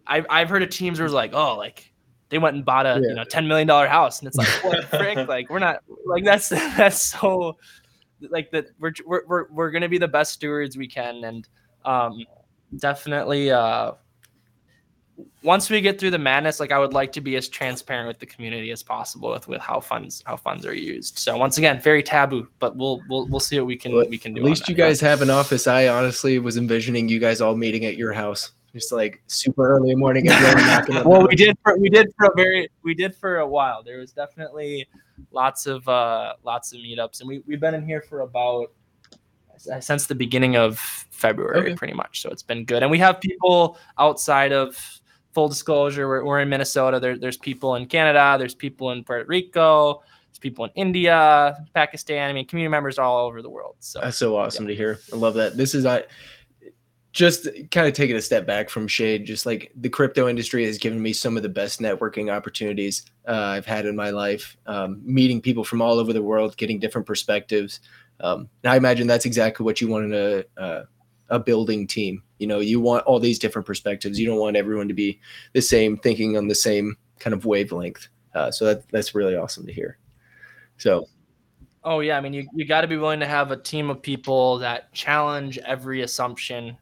I've, I've heard of teams where it's like oh like they went and bought a Yeah. you know 10 million dollar house and it's like what frick like we're not like that's that's so like that we're, we're we're we're gonna be the best stewards we can and um definitely uh once we get through the madness, like I would like to be as transparent with the community as possible with, with how funds how funds are used. So once again, very taboo, but we'll we'll we'll see what we can Well, we can do. At least you guys have an office. I honestly was envisioning you guys all meeting at your house, just like super early morning. Everyone knocking on the well, we did for we did for a very we did for a while. There was definitely lots of uh lots of meetups, and we we've been in here for about since the beginning of February, Okay. pretty much. So it's been good, and we have people outside of full disclosure. We're, we're in Minnesota. There, there's people in Canada. There's people in Puerto Rico. There's people in India, Pakistan. I mean, community members all over the world. So That's so awesome to hear. I love that. This is I just kind of taking a step back from shade. Just like the crypto industry has given me some of the best networking opportunities uh, I've had in my life. Um, meeting people from all over the world, getting different perspectives. Um, and I imagine that's exactly what you wanted to. uh, a building team. You know, you want all these different perspectives. You don't want everyone to be the same, thinking on the same kind of wavelength. Uh, so that that's really awesome to hear. So Oh yeah, I mean you, you got to be willing to have a team of people that challenge every assumption.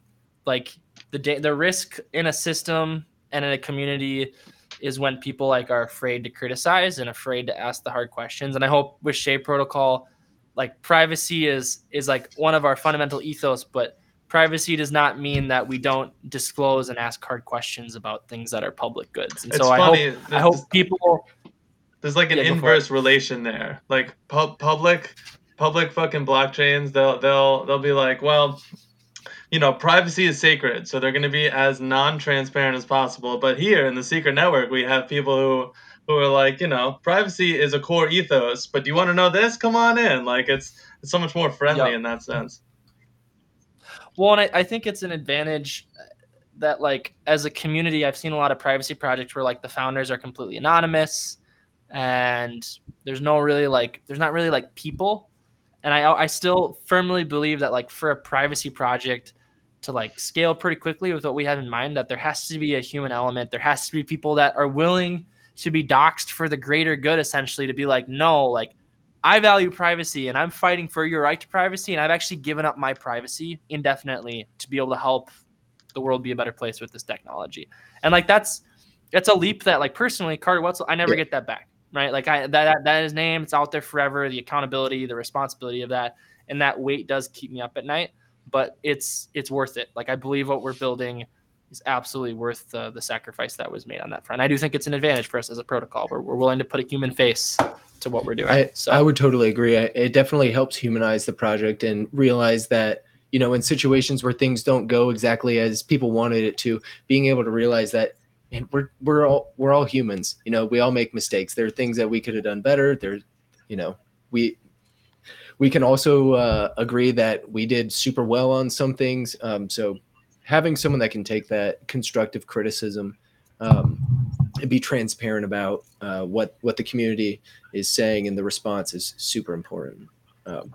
Like the da- the risk in a system and in a community is when people like are afraid to criticize and afraid to ask the hard questions. And I hope with Shade Protocol, like privacy is is like one of our fundamental ethos, but privacy does not mean that we don't disclose and ask hard questions about things that are public goods. And It's so I hope funny. I there's- hope people There's like an Yeah, inverse relation there. Like pub- public, public fucking blockchains. They'll they'll they'll be like, well, you know, privacy is sacred, so they're going to be as non-transparent as possible. But here in the secret network, we have people who who are like, you know, privacy is a core ethos. But do you want to know this? Come on in. Like it's it's so much more friendly Yeah. in that sense. Well, and I, I think it's an advantage uh, that, like, as a community, I've seen a lot of privacy projects where, like, the founders are completely anonymous, and there's no really like, there's not really like people. And I, I still firmly believe that, like, for a privacy project to like scale pretty quickly with what we have in mind, that there has to be a human element. There has to be people that are willing to be doxxed for the greater good, essentially, to be like, no, like, I value privacy and I'm fighting for your right to privacy. And I've actually given up my privacy indefinitely to be able to help the world be a better place with this technology. And like that's that's a leap that like personally, Carter Woetzel, I never Yeah. get that back. Right. Like I that, that that is name, it's out there forever, the accountability, the responsibility of that. And that weight does keep me up at night. But it's it's worth it. Like I believe what we're building is absolutely worth the, the sacrifice that was made on that front. I do think it's an advantage for us as a protocol. We're, we're willing to put a human face to what we're doing. I, so I would totally agree. I, it definitely helps humanize the project and realize that, you know, in situations where things don't go exactly as people wanted it to, being able to realize that and we're we're all we're all humans. You know, we all make mistakes. There are things that we could have done better. There, you know, we we can also uh, agree that we did super well on some things. Um, so having someone that can take that constructive criticism um, and be transparent about uh, what what the community is saying and the response is super important. Um,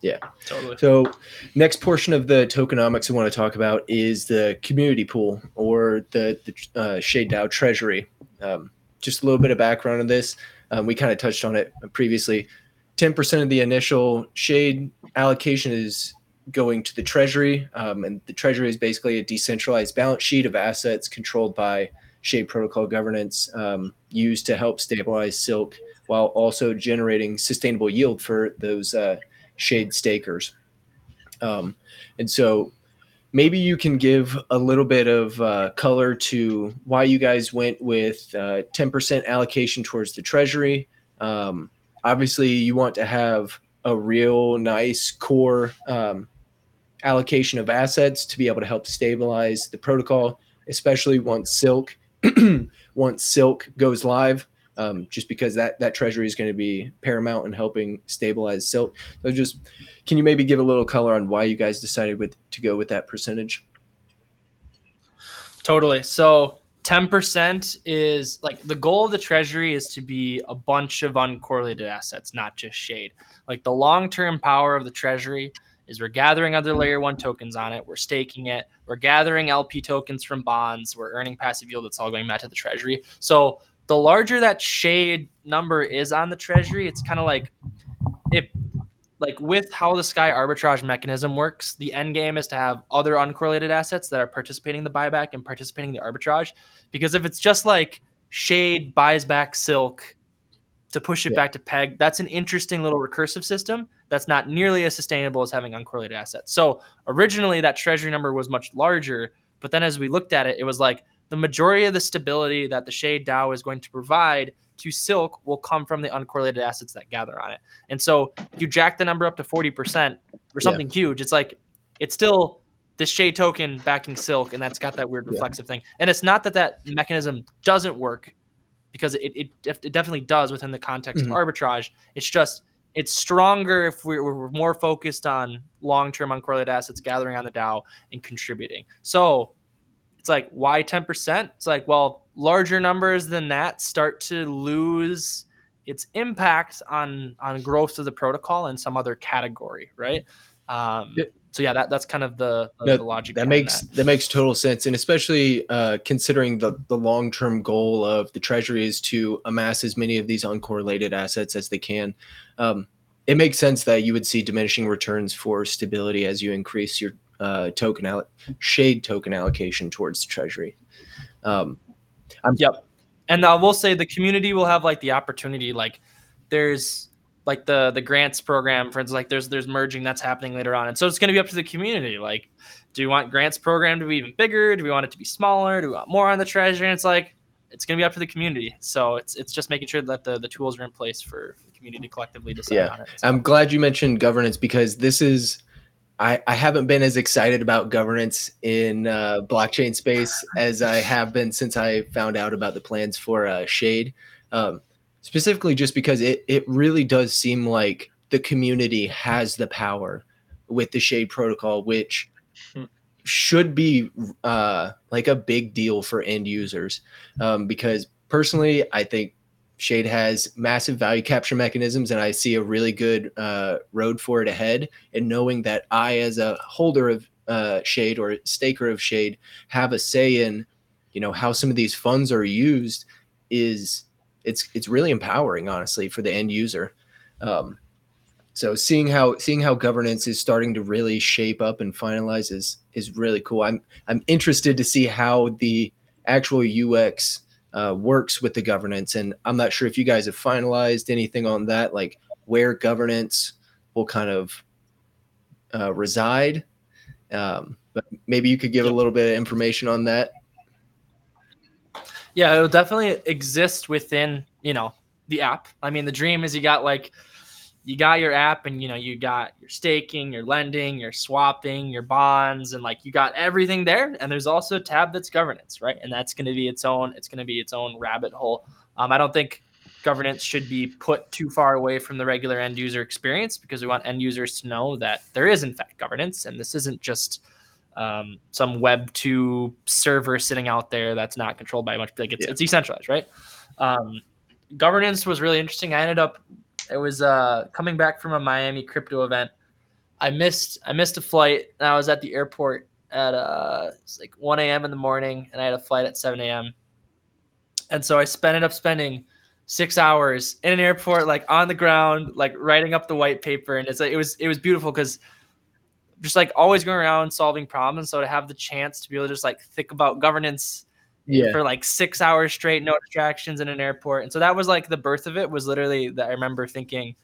yeah, totally. so, next portion of the tokenomics I want to talk about is the community pool or the, the uh, Shade DAO treasury. Um, just a little bit of background on this. Um, we kind of touched on it previously. 10% of the initial Shade allocation is going to the treasury. Um, and the treasury is basically a decentralized balance sheet of assets controlled by Shade protocol governance um, used to help stabilize Silk while also generating sustainable yield for those uh, Shade stakers. Um, and so maybe you can give a little bit of uh, color to why you guys went with uh, 10% allocation towards the treasury. Um, obviously, you want to have a real nice core um, allocation of assets to be able to help stabilize the protocol, especially once Silk once Silk goes live. Um, just because that that treasury is going to be paramount in helping stabilize Silk. So just can you maybe give a little color on why you guys decided with to go with that percentage? Totally. So 10% is like the goal of the treasury is to be a bunch of uncorrelated assets, not just shade. Like the long term power of the treasury is we're gathering other layer one tokens on it, we're staking it, we're gathering LP tokens from bonds, we're earning passive yield. It's all going back to the treasury. So the larger that shade number is on the treasury, it's kind of like if like with how the sky arbitrage mechanism works, the end game is to have other uncorrelated assets that are participating in the buyback and participating in the arbitrage. Because if it's just like Shade buys back Silk to push it yeah. back to Peg, that's an interesting little recursive system that's not nearly as sustainable as having uncorrelated assets. So originally that treasury number was much larger, but then as we looked at it, it was like the majority of the stability that the Shade DAO is going to provide to Silk will come from the uncorrelated assets that gather on it. And so you jack the number up to 40% or something yeah. huge. It's like, it's still the Shade token backing Silk, and that's got that weird reflexive yeah. thing. And it's not that that mechanism doesn't work because it, it, it definitely does within the context mm-hmm. of arbitrage. It's just, it's stronger if we're, we're more focused on long-term uncorrelated assets gathering on the DAO and contributing. So it's like why 10%? It's like, well, larger numbers than that start to lose its impact on on growth of the protocol in some other category, right? Um, so yeah, that that's kind of the, the, the logic. That makes that. that. makes total sense, and especially uh, considering the the long term goal of the treasury is to amass as many of these uncorrelated assets as they can. Um, it makes sense that you would see diminishing returns for stability as you increase your uh, token alloc- shade token allocation towards the treasury. Um, I'm- yep. And I will say the community will have like the opportunity, like there's like the the grants program, for instance, like there's there's merging that's happening later on, and so it's going to be up to the community. Like, do we want grants program to be even bigger? Do we want it to be smaller? Do we want more on the treasury? And it's like it's going to be up to the community. So it's it's just making sure that the the tools are in place for the community to collectively decide yeah. on it. So. I'm glad you mentioned governance because this is I, I haven't been as excited about governance in uh, blockchain space as I have been since I found out about the plans for uh, Shade. Um, specifically, just because it it really does seem like the community has the power with the Shade protocol, which hmm. should be uh, like a big deal for end users. Um, because personally, I think Shade has massive value capture mechanisms, and I see a really good uh, road for it ahead. And knowing that I, as a holder of uh, Shade or staker of Shade, have a say in, you know, how some of these funds are used, is it's it's really empowering, honestly, for the end user. Um, so seeing how seeing how governance is starting to really shape up and finalize is is really cool. I'm I'm interested to see how the actual UX uh, works with the governance. And I'm not sure if you guys have finalized anything on that, like where governance will kind of uh, reside. Um, but maybe you could give a little bit of information on that. Yeah, it'll definitely exist within, you know, the app. I mean, the dream is you got like you got your app and you know you got your staking your lending your swapping your bonds and like you got everything there. And there's also a tab that's governance right? And that's going to be its own it's going to be its own rabbit hole. Um, i don't think governance should be put too far away from the regular end user experience because we want end users to know that there is in fact governance. And this isn't just um, some web 2 server sitting out there that's not controlled by much like it's, yeah. it's decentralized right? Um, governance was really interesting. I ended up it was uh, coming back from a Miami crypto event. I missed I missed a flight and I was at the airport at uh like 1 a.m. in the morning and I had a flight at 7 a.m. And so I spent ended up spending six hours in an airport, like on the ground, like writing up the white paper. And it's like it was it was beautiful because just like always going around solving problems. So to have the chance to be able to just like think about governance yeah. for like six hours straight, no distractions in an airport. And so that was like the birth of it was literally that I remember thinking,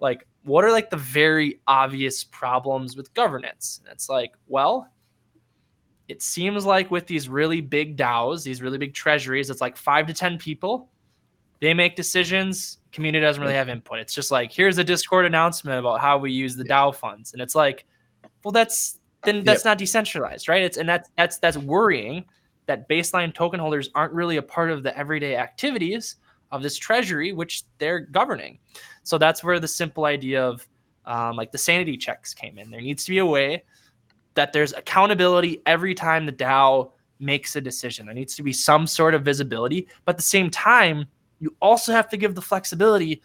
like, what are like the very obvious problems with governance? And it's like, well, it seems like with these really big DAOs, these really big treasuries, it's like five to 10 people. They make decisions. Community doesn't really have input. It's just like, here's a Discord announcement about how we use the DAO funds. And it's like, well, that's then that's yep. not decentralized, right? It's and that's that's that's worrying that baseline token holders aren't really a part of the everyday activities of this treasury, which they're governing. So that's where the simple idea of um, like the sanity checks came in. There needs to be a way that there's accountability every time the DAO makes a decision. There needs to be some sort of visibility, but at the same time, you also have to give the flexibility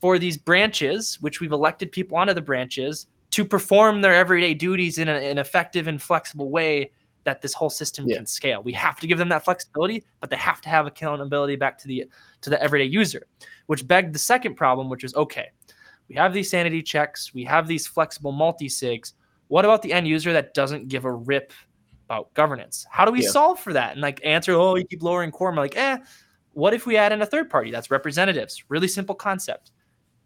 for these branches, which we've elected people onto the branches, to perform their everyday duties in an effective and flexible way that this whole system yeah. can scale. We have to give them that flexibility, but they have to have accountability back to the to the everyday user, which begged the second problem, which is okay, we have these sanity checks, we have these flexible multi sigs. What about the end user that doesn't give a rip about governance? How do we Yeah. solve for that? And like answer, oh, you keep lowering quorum. Like, eh, what if we add in a third party? That's representatives. Really simple concept.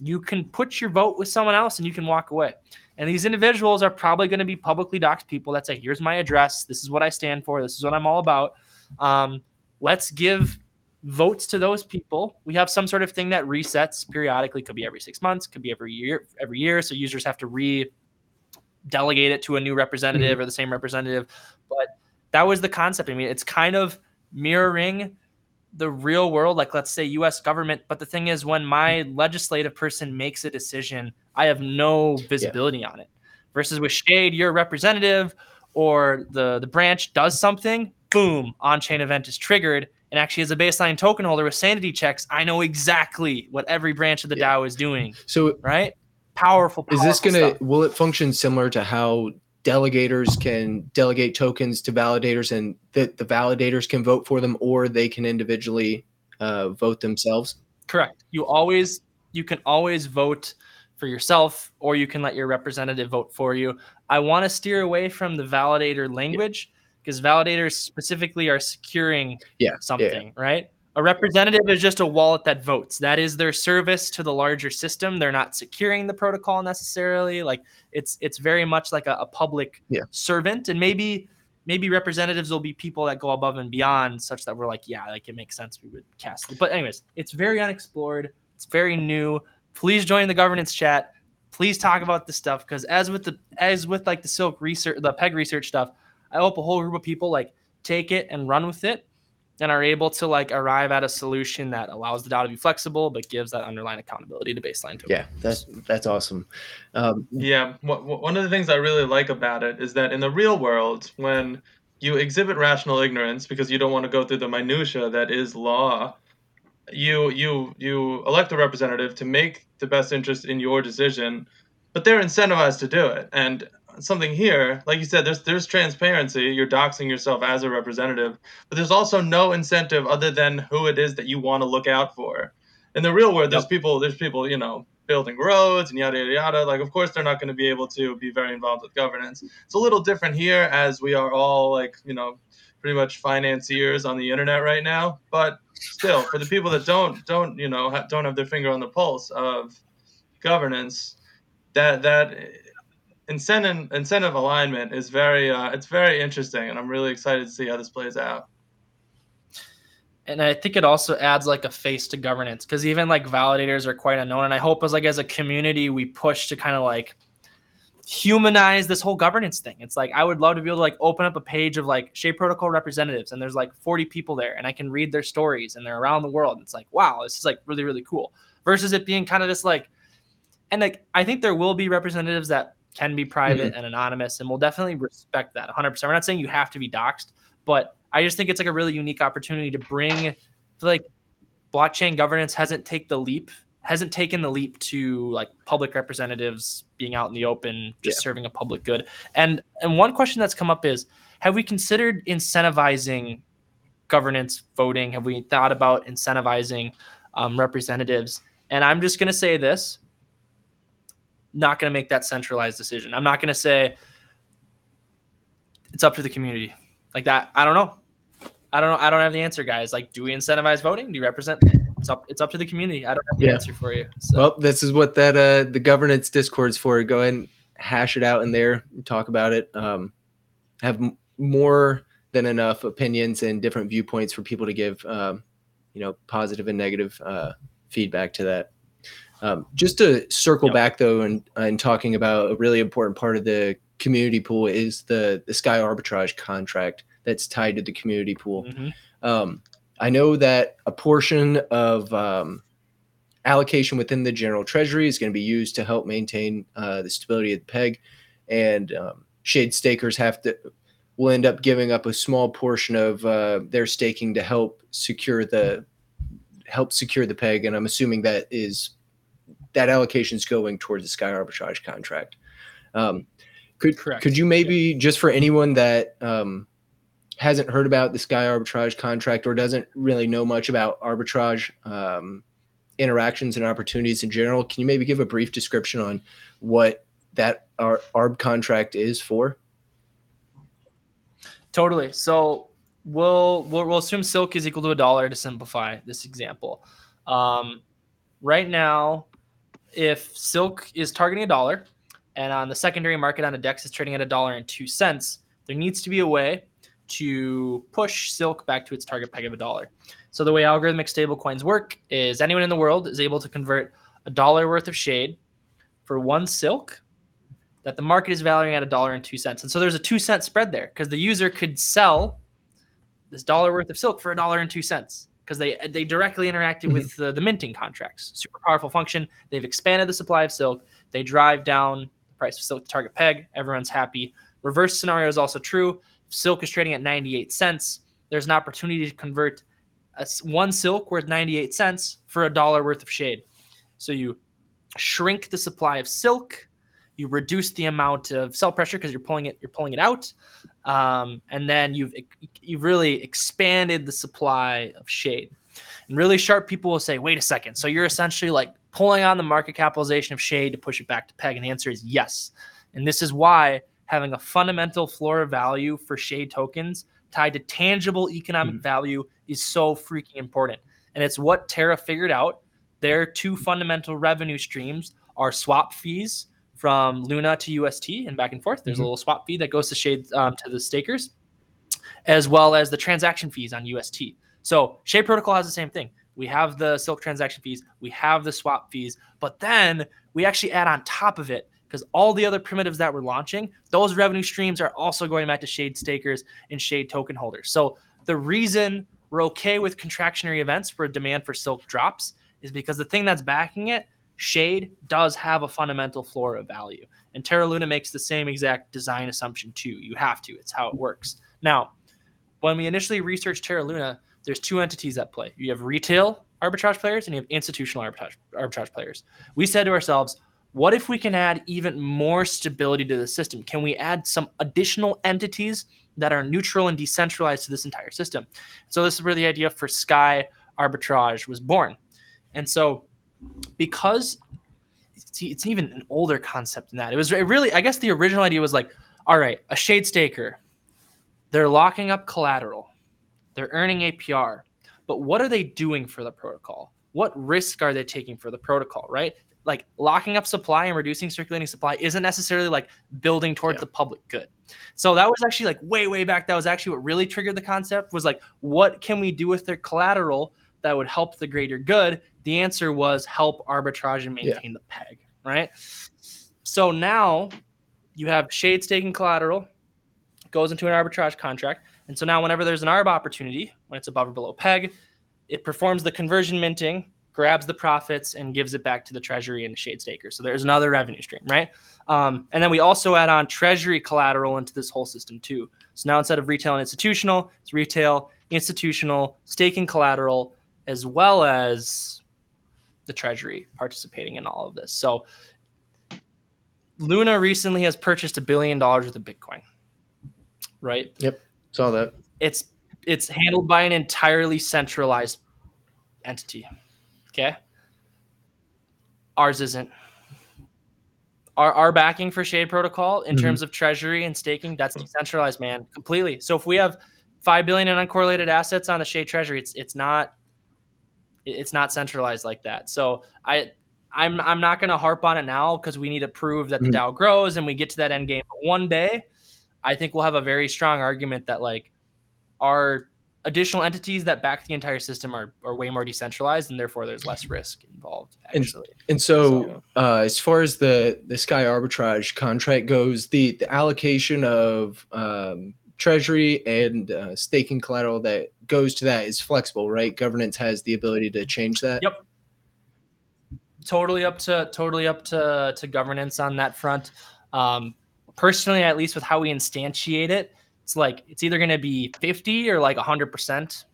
You can put your vote with someone else and you can walk away. And these individuals are probably going to be publicly doxed people that say, here's my address. This is what I stand for. This is what I'm all about. Um, let's give votes to those people. We have some sort of thing that resets periodically. Could be every six months, could be every year, every year. So users have to re delegate it to a new representative or the same representative. But that was the concept. I mean, it's kind of mirroring the real world, like let's say US government. But the thing is, when my legislative person makes a decision, I have no visibility on it. Versus with Shade, your representative or the, the branch does something, boom, on chain event is triggered. And actually, as a baseline token holder with sanity checks, I know exactly what every branch of the Yeah. DAO is doing, So right? Powerful. is this gonna will it function similar to how delegators can delegate tokens to validators and that the validators can vote for them or they can individually uh, vote themselves? Correct. You always you can always vote for yourself or you can let your representative vote for you. I want to steer away from the validator language because validators specifically are securing Yeah. yeah. something, right? A representative is just a wallet that votes. That is their service to the larger system. They're not securing the protocol necessarily. Like it's it's very much like a, a public Yeah. servant. And maybe maybe representatives will be people that go above and beyond such that we're like, yeah, like it makes sense we would cast it. But anyways, it's very unexplored. It's very new. Please join the governance chat. Please talk about this stuff because as with the as with like the silk research, the peg research stuff, I hope a whole group of people like take it and run with it and are able to like arrive at a solution that allows the DAO to be flexible but gives that underlying accountability to baseline token. Yeah, that's that's awesome. Um, Yeah, wh- wh- one of the things I really like about it is that in the real world, when you exhibit rational ignorance because you don't want to go through the minutia that is law, you you you elect a representative to make the best interest in your decision, but they're incentivized to do it. And something here, like you said, there's there's transparency. You're doxing yourself as a representative, but there's also no incentive other than who it is that you want to look out for. In the real world, there's Yep. people there's people you know building roads and yada yada yada. Like, of course, they're not going to be able to be very involved with governance. It's a little different here, as we are all like you know pretty much financiers on the internet right now. But still, for the people that don't don't you know ha- don't have their finger on the pulse of governance, that that incentive incentive alignment is very uh, it's very interesting, and I'm really excited to see how this plays out. and I think it also adds like a face to governance because even like validators are quite unknown. And I hope as like as a community we push to kind of like humanize this whole governance thing. It's like I would love to be able to like open up a page of like Shade Protocol representatives and there's like 40 people there and I can read their stories and they're around the world. It's like wow, this is like really really cool. Versus it being kind of just like and like I think there will be representatives that can be private and anonymous and we'll definitely respect that 100%. We're not saying you have to be doxxed, but I just think it's like a really unique opportunity to bring like blockchain governance hasn't take the leap hasn't taken the leap to like public representatives being out in the open just serving a public good. And and one question that's come up is have we considered incentivizing governance voting? Have we thought about incentivizing um, representatives? And i'm just going to say this not going to make that centralized decision i'm not going to say it's up to the community like that i don't know I don't know. I don't have the answer, guys. Like, do we incentivize voting? Do you represent? It's up. It's up to the community. I don't have the Yeah. answer for you. So, well, this is what that uh, the governance discord's for. Go ahead and hash it out in there, talk about it. Um, have m- more than enough opinions and different viewpoints for people to give, um, you know, positive and negative uh, feedback to that. Um, just to circle Yep. back though, and and talking about a really important part of the community pool is the the Sky Arbitrage contract that's tied to the community pool. Mhm. Um, I know that a portion of um, allocation within the general treasury is going to be used to help maintain uh, the stability of the peg, and um, shade stakers have to will end up giving up a small portion of uh, their staking to help secure the help secure the peg. And I'm assuming that is that allocation is going towards the sky arbitrage contract. Um, could Correct. could you maybe just for anyone that um, hasn't heard about the sky arbitrage contract or doesn't really know much about arbitrage um, interactions and opportunities in general. Can you maybe give a brief description on what that our ARB contract is for? Totally. So we'll, we'll we'll assume silk is equal to a dollar to simplify this example. Um, right now, if silk is targeting a dollar, and on the secondary market on a DEX is trading at a dollar and two cents, there needs to be a way to push silk back to its target peg of a dollar. So the way algorithmic stablecoins work is anyone in the world is able to convert a dollar worth of shade for one silk that the market is valuing at a dollar and two cents. And so there's a two cent spread there because the user could sell this dollar worth of silk for a dollar and two cents because they they directly interacted mm-hmm. with the, the minting contracts. Super powerful function. They've expanded the supply of silk. They drive down the price of silk to target peg. Everyone's happy. Reverse scenario is also true. Silk is trading at 98 cents. There's an opportunity to convert a, one silk worth 98 cents for a dollar worth of shade. So you shrink the supply of silk, you reduce the amount of sell pressure because you're pulling it you're pulling it out, um, and then you've you've really expanded the supply of shade. And really sharp people will say, wait a second. So you're essentially like pulling on the market capitalization of shade to push it back to peg. And the answer is yes. And this is why having a fundamental floor of value for shade tokens tied to tangible economic mm-hmm. value is so freaking important. And it's what Terra figured out. Their two fundamental revenue streams are swap fees from Luna to UST and back and forth. There's mm-hmm. a little swap fee that goes to Shade um, to the stakers, as well as the transaction fees on UST. So Shade Protocol has the same thing. We have the Silk transaction fees, we have the swap fees, but then we actually add on top of it because all the other primitives that we're launching, those revenue streams are also going back to Shade stakers and Shade token holders. So the reason we're okay with contractionary events where demand for Silk drops is because the thing that's backing it, Shade, does have a fundamental floor of value. And Terra Luna makes the same exact design assumption too. You have to, it's how it works. Now, when we initially researched Terra Luna, there's two entities at play. You have retail arbitrage players and you have institutional arbitrage, arbitrage players. We said to ourselves, what if we can add even more stability to the system? Can we add some additional entities that are neutral and decentralized to this entire system? So this is where the idea for Sky arbitrage was born. And so because it's, it's even an older concept than that. It was really, I guess the original idea was like, all right, a shade staker, they're locking up collateral, they're earning APR, but what are they doing for the protocol? What risk are they taking for the protocol, right? like locking up supply and reducing circulating supply isn't necessarily like building towards yeah. the public good. So that was actually like way way back. That was actually what really triggered the concept was like what can we do with their collateral that would help the greater good? The answer was help arbitrage and maintain yeah. the peg, right? So now you have Shade staking collateral goes into an arbitrage contract. And so now whenever there's an arb opportunity, when it's above or below peg, it performs the conversion minting grabs the profits and gives it back to the treasury and the shade staker. So there's another revenue stream, right? Um, and then we also add on treasury collateral into this whole system too. So now instead of retail and institutional, it's retail, institutional, staking collateral, as well as the treasury participating in all of this. So Luna recently has purchased a billion dollars worth of Bitcoin. Right? Yep. Saw that. It's it's handled by an entirely centralized entity. Okay. Ours isn't. Our, our backing for Shade Protocol in mm-hmm. terms of treasury and staking, that's decentralized, man, completely. So if we have five billion in uncorrelated assets on the Shade Treasury, it's it's not it's not centralized like that. So I I'm I'm not going to harp on it now because we need to prove that the mm-hmm. DAO grows and we get to that end game. But one day, I think we'll have a very strong argument that like our additional entities that back the entire system are, are way more decentralized and therefore there's less risk involved actually. And, and so, so uh, as far as the the sky arbitrage contract goes the, the allocation of um, treasury and uh, staking collateral that goes to that is flexible right governance has the ability to change that yep totally up to totally up to to governance on that front um, personally at least with how we instantiate it it's like it's either going to be 50 or like 100%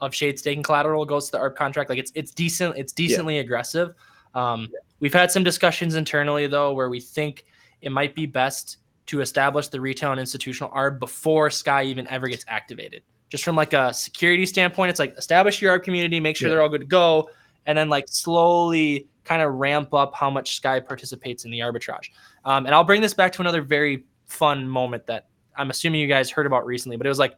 of shade staking collateral goes to the ARB contract. Like it's it's decent, it's decently yeah. aggressive. Um, yeah. We've had some discussions internally though where we think it might be best to establish the retail and institutional ARB before Sky even ever gets activated. Just from like a security standpoint, it's like establish your ARB community, make sure yeah. they're all good to go, and then like slowly kind of ramp up how much Sky participates in the arbitrage. Um, and I'll bring this back to another very fun moment that I'm assuming you guys heard about recently, but it was like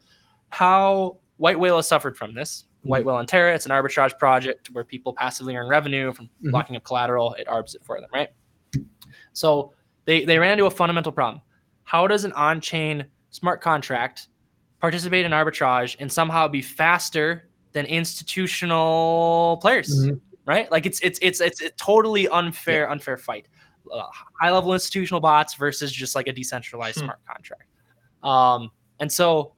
how White Whale has suffered from this. White Whale and Terra, it's an arbitrage project where people passively earn revenue from Mhm. locking up collateral. It arbs it for them, right? So they, they ran into a fundamental problem. How does an on chain smart contract participate in arbitrage and somehow be faster than institutional players? Mhm. Right? Like it's it's it's it's a totally unfair unfair fight. Uh, high level institutional bots versus just like a decentralized Hmm. smart contract. Um, and so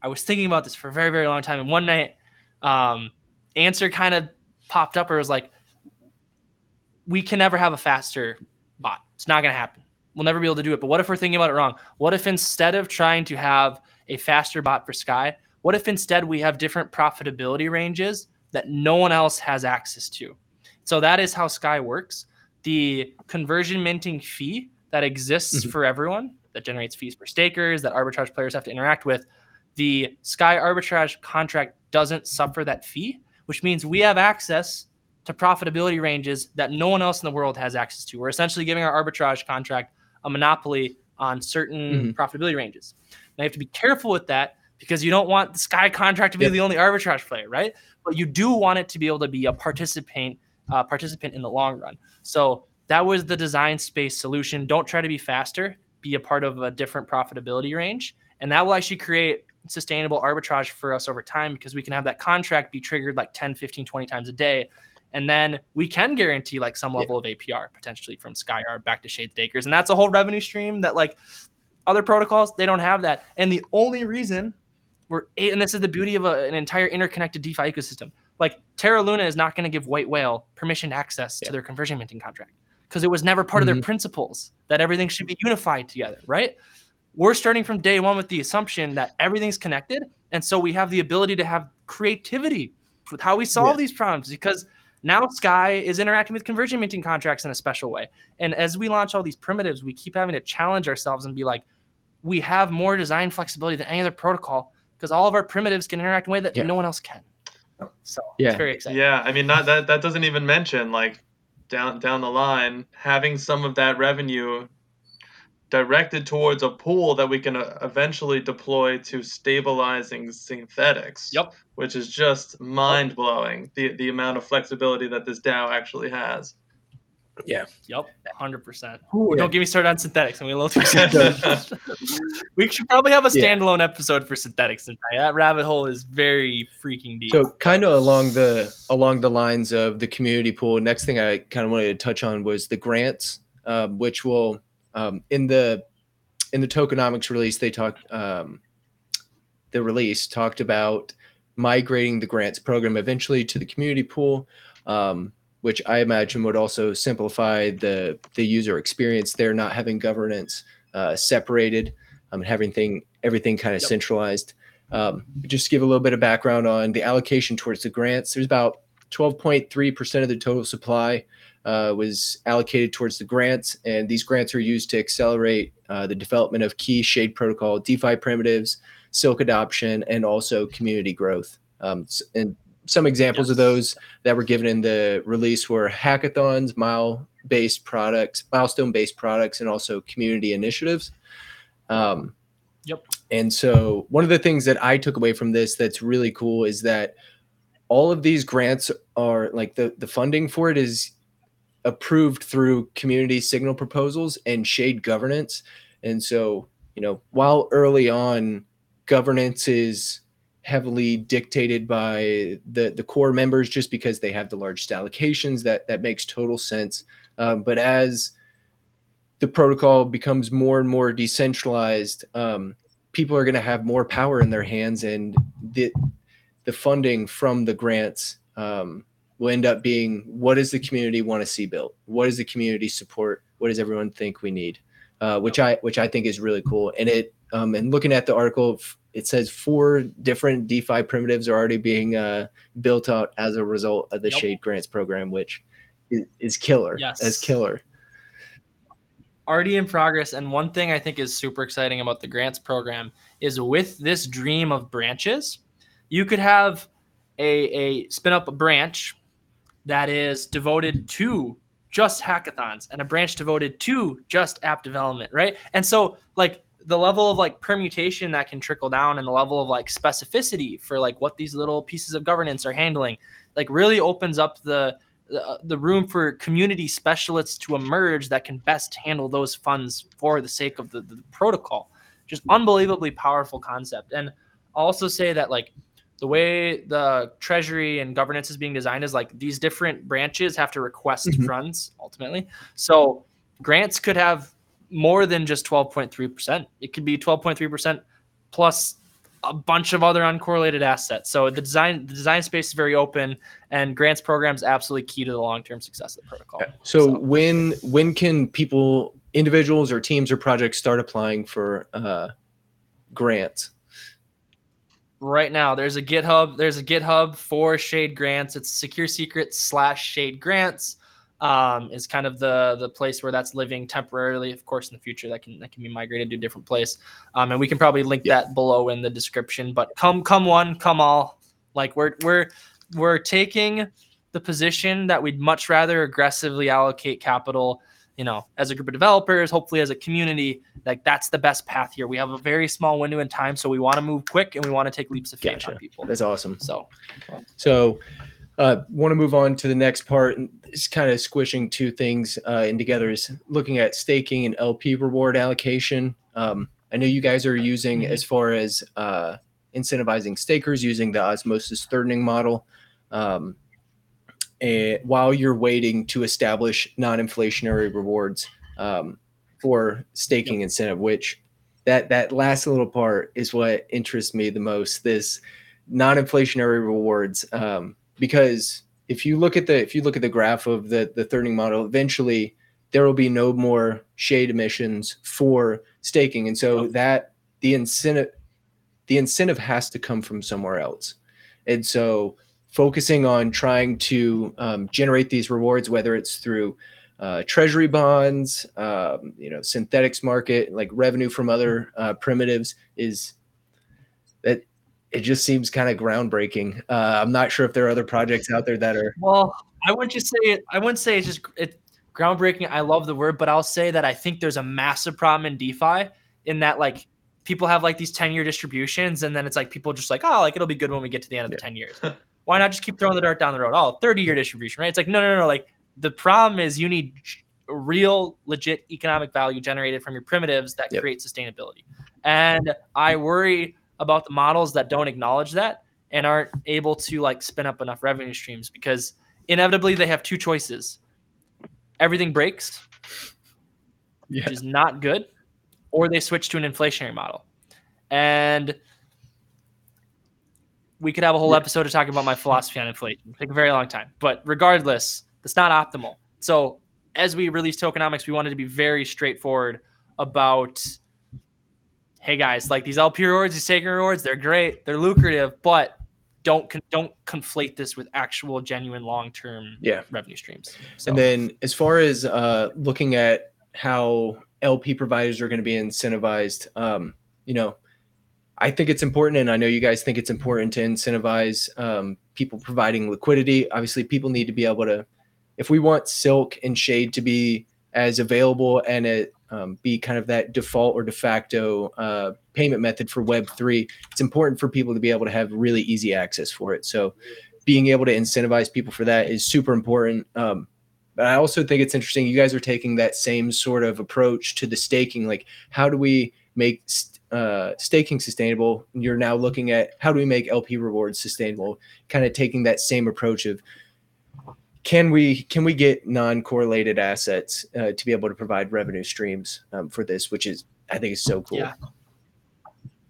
I was thinking about this for a very very long time. And one night, um, answer kind of popped up or was like, we can never have a faster bot. It's not going to happen. We'll never be able to do it. But what if we're thinking about it wrong? What if instead of trying to have a faster bot for Sky, what if instead we have different profitability ranges that no one else has access to? So that is how Sky works. The conversion minting fee that exists Mhm. for everyone that generates fees for stakers that arbitrage players have to interact with, the Sky arbitrage contract doesn't suffer that fee, which means we have access to profitability ranges that no one else in the world has access to. We're essentially giving our arbitrage contract a monopoly on certain Mhm. profitability ranges. Now you have to be careful with that because you don't want the Sky contract to be Yep. the only arbitrage player, right? But you do want it to be able to be a participant uh, participant in the long run. So that was the design space solution. Don't try to be faster, be a part of a different profitability range. And that will actually create sustainable arbitrage for us over time because we can have that contract be triggered like 10, 15, 20 times a day. And then we can guarantee like some Yeah. level of APR potentially from Sky arb back to Shade Stakers. And that's a whole revenue stream that like other protocols, they don't have that. And the only reason we're, and this is the beauty of a, an entire interconnected DeFi ecosystem. Like Terra Luna is not going to give White Whale permission access Yeah. to their conversion minting contract because it was never part of Mhm. their principles that everything should be unified together, right? We're starting from day one with the assumption that everything's connected. And so we have the ability to have creativity with how we solve Yeah. these problems because now Sky is interacting with conversion minting contracts in a special way. And as we launch all these primitives, we keep having to challenge ourselves and be like, we have more design flexibility than any other protocol because all of our primitives can interact in a way that Yeah. no one else can. So Yeah. it's very exciting. Yeah, I mean not that that doesn't even mention like down down the line having some of that revenue directed towards a pool that we can uh, eventually deploy to stabilizing synthetics. Yep. Which is just mind blowing the the amount of flexibility that this DAO actually has. Yeah. Yep. Hundred percent. Don't get me started on synthetics. I'm a little too soon. we should probably have a Yeah. standalone episode for synthetics. That rabbit hole is very freaking deep. So kind of along the along the lines of the community pool. Next thing I kind of wanted to touch on was the grants, um, which will um, in the in the tokenomics release they talked um, the release talked about migrating the grants program eventually to the community pool, um, which I imagine would also simplify the the user experience. They're not having governance uh, separated, um, and having thing everything kind of Yep. centralized. Um, just to give a little bit of background on the allocation towards the grants. There's about 12.3% of the total supply uh, was allocated towards the grants, and these grants are used to accelerate uh, the development of key Shade Protocol DeFi primitives, Silk adoption, and also community growth. Um, and some examples of those that were given in the release were hackathons, mile-based products, milestone-based products, and also community initiatives. Um, Yep. And so, one of the things that I took away from this that's really cool is that all of these grants are like the the funding for it is approved through community signal proposals and shade governance. And so, you know, while early on governance is heavily dictated by the the core members just because they have the largest allocations that that makes total sense um, but as the protocol becomes more and more decentralized um, people are going to have more power in their hands and the the funding from the grants um, will end up being what does the community want to see built what does the community support what does everyone think we need uh, which i which i think is really cool and it um, and looking at the article it says four different defi primitives are already being uh, built out as a result of the Yep. shade grants program which is, is killer Yes. as killer already in progress. And one thing I think is super exciting about the grants program is with this dream of branches, you could have a, a spin up a branch that is devoted to just hackathons and a branch devoted to just app development, right? And so like the level of like permutation that can trickle down and the level of like specificity for like what these little pieces of governance are handling like really opens up the the, uh, the room for community specialists to emerge that can best handle those funds for the sake of the, the protocol just unbelievably powerful concept and I'll also say that like the way the treasury and governance is being designed is like these different branches have to request Mhm. funds ultimately so grants could have more than just 12.3% it could be 12.3% plus a bunch of other uncorrelated assets so the design the design space is very open and grants programs absolutely key to the long-term success of the protocol So, So- when when can people, individuals or teams or projects start applying for uh, grants? Right now there's a github there's a github for shade grants. It's secure secrets slash shade grants um, is kind of the the place where that's living temporarily. Of course in the future that can that can be migrated to a different place. Um, and we can probably link Yeah. that below in the description. But come come one come all. Like we're we're we're taking the position that we'd much rather aggressively allocate capital you know as a group of developers hopefully as a community like that's the best path here we have a very small window in time so we want to move quick and we want to take leaps of faith Gotcha. on people That's awesome. so So, uh, want to move on to the next part. and It's kind of squishing two things uh, in together. Is looking at staking and LP reward allocation. Um, I know you guys are using as far as uh, incentivizing stakers using the osmosis thirdening model. Um, and while you're waiting to establish non-inflationary rewards um, for staking incentive, which that that last little part is what interests me the most. This non-inflationary rewards um, because if you look at the if you look at the graph of the the thirdening model eventually there will be no more shade emissions for staking. And so that the incentive the incentive has to come from somewhere else. And so focusing on trying to um, generate these rewards whether it's through uh, treasury bonds um, you know synthetics market like revenue from other uh, primitives is that it just seems kind of groundbreaking. Uh, I'm not sure if there are other projects out there that are. well i wouldn't just say it i wouldn't say it's just it groundbreaking i love the word but i'll say that i think there's a massive problem in defi in that like people have like these 10 year distributions and then it's like people just like oh like it'll be good when we get to the end of the 10 years why not just keep throwing the dart down the road? Oh 30 year distribution right? It's like no no no like the problem is you need real legit economic value generated from your primitives that Yep. create sustainability. And i worry about the models that don't acknowledge that and aren't able to like spin up enough revenue streams because inevitably they have two choices. Everything breaks Yeah. which is not good or they switch to an inflationary model. And we could have a whole Yeah. episode of talking about my philosophy on inflation It'd take a very long time but regardless it's not optimal so as we release tokenomics we wanted to be very straightforward about hey guys like these lp rewards these taking rewards they're great they're lucrative but don't don't conflate this with actual genuine long-term Yeah. revenue streams so And then as far as uh, looking at how LP providers are going to be incentivized, um, you know, I think it's important, and I know you guys think it's important to incentivize um, people providing liquidity. Obviously, people need to be able to, if we want Silk and Shade to be as available and it um, be kind of that default or de facto uh, payment method for Web3, it's important for people to be able to have really easy access for it. So, being able to incentivize people for that is super important. Um, but I also think it's interesting. You guys are taking that same sort of approach to the staking. Like, how do we make uh, staking sustainable? You're now looking at how do we make LP rewards sustainable? Kind of taking that same approach of can we can we get non-correlated assets uh, to be able to provide revenue streams um, for this, which is I think is so cool. Yeah.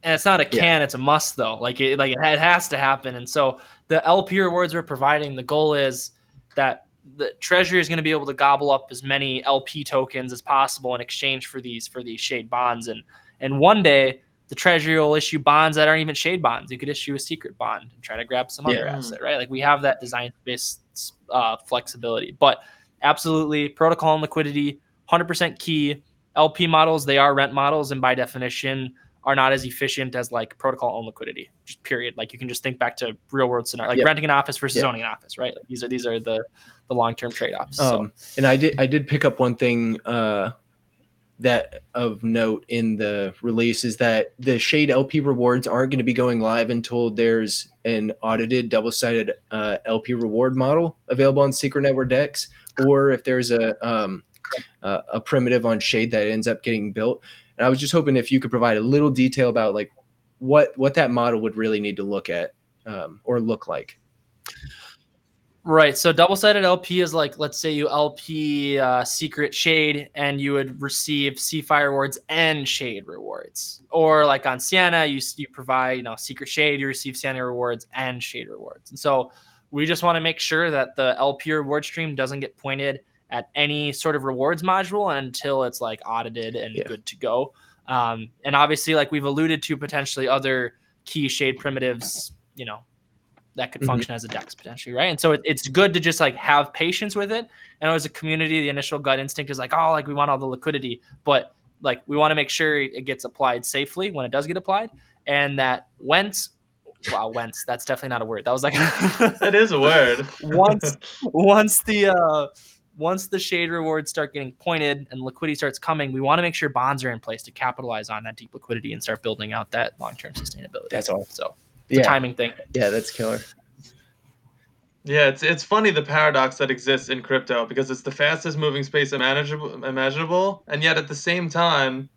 and it's not a Yeah. can it's a must though like it like it has to happen and so the lp rewards we're providing the goal is that the treasury is going to be able to gobble up as many lp tokens as possible in exchange for these for these shade bonds and and one day the treasury will issue bonds that aren't even shade bonds you could issue a secret bond and try to grab some other asset right like we have that design based uh, flexibility but absolutely protocol and liquidity 100% key lp models they are rent models and by definition are not as efficient as like protocol owned liquidity. Just period. Like you can just think back to real world scenario, like Yep. renting an office versus Yep. owning an office, right? Like these are these are the the long term trade offs. Um, and I did I did pick up one thing uh, that of note in the release is that the Shade LP rewards aren't going to be going live until there's an audited double sided uh, LP reward model available on Secret Network Dex, or if there's a um, uh, a primitive on Shade that ends up getting built. And I was just hoping if you could provide a little detail about like what what that model would really need to look at um, or look like. Right. So double sided LP is like, let's say you LP uh, secret shade and you would receive SEFI rewards and shade rewards. Or like on Sienna, you, you provide, you know, secret shade, you receive Sienna rewards and shade rewards. And so we just want to make sure that the LP reward stream doesn't get pointed at any sort of rewards module until it's like audited and Yeah. good to go. Um, and obviously, like we've alluded to potentially other key shade primitives, you know, that could Mhm. function as a dex potentially, right? And so it, it's good to just like have patience with it. And as a community, the initial gut instinct is like, oh, like we want all the liquidity, but like we want to make sure it gets applied safely when it does get applied, and that whence, wow, whence, that's definitely not a word. That was like That is a word. once once the uh once the shade rewards start getting pointed and liquidity starts coming, we want to make sure bonds are in place to capitalize on that deep liquidity and start building out that long-term sustainability. That's all. So it's a timing thing. yeah, that's killer. Yeah, it's it's funny the paradox that exists in crypto because it's the fastest moving space imaginable, imaginable, and yet at the same time,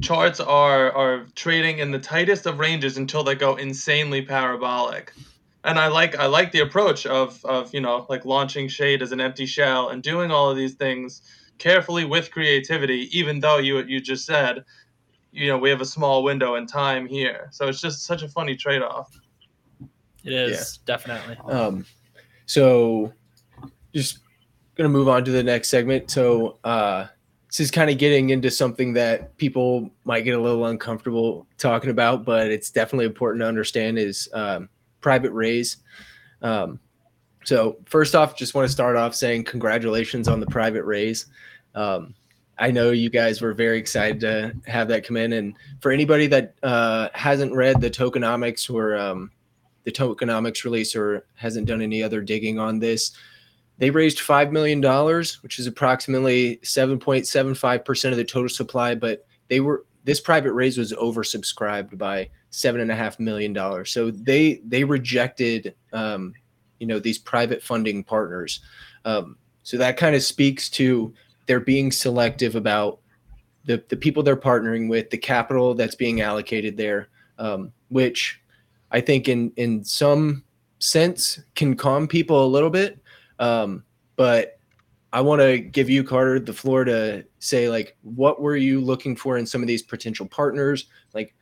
charts are are trading in the tightest of ranges until they go insanely parabolic. And I like I like the approach of of you know like launching shade as an empty shell and doing all of these things carefully with creativity, even though you you just said, you know, we have a small window in time here. So it's just such a funny trade off. It is definitely. Um, so just gonna move on to the next segment. So uh, this is kind of getting into something that people might get a little uncomfortable talking about, but it's definitely important to understand is um, private raise. Um, so first off, just want to start off saying congratulations on the private raise. Um, I know you guys were very excited to have that come in, and for anybody that uh, hasn't read the tokenomics or um, the tokenomics release or hasn't done any other digging on this, they raised $5 million, which is approximately 7.75% of the total supply. But they were, this private raise was oversubscribed by seven and a half million dollars. So they, they rejected, um, you know, these private funding partners. Um, so that kind of speaks to they're being selective about the, the people they're partnering with, the capital that's being allocated there, um, which I think in in some sense can calm people a little bit. Um, but I want to give you, Carter, the floor to say like, what were you looking for in some of these potential partners? Like,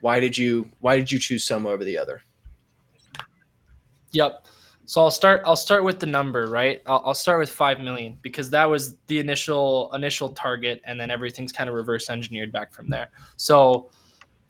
why did you why did you choose some over the other? Yep. So I'll start. I'll start with the number, right? I'll, I'll start with five million because that was the initial initial target, and then everything's kind of reverse engineered back from there. So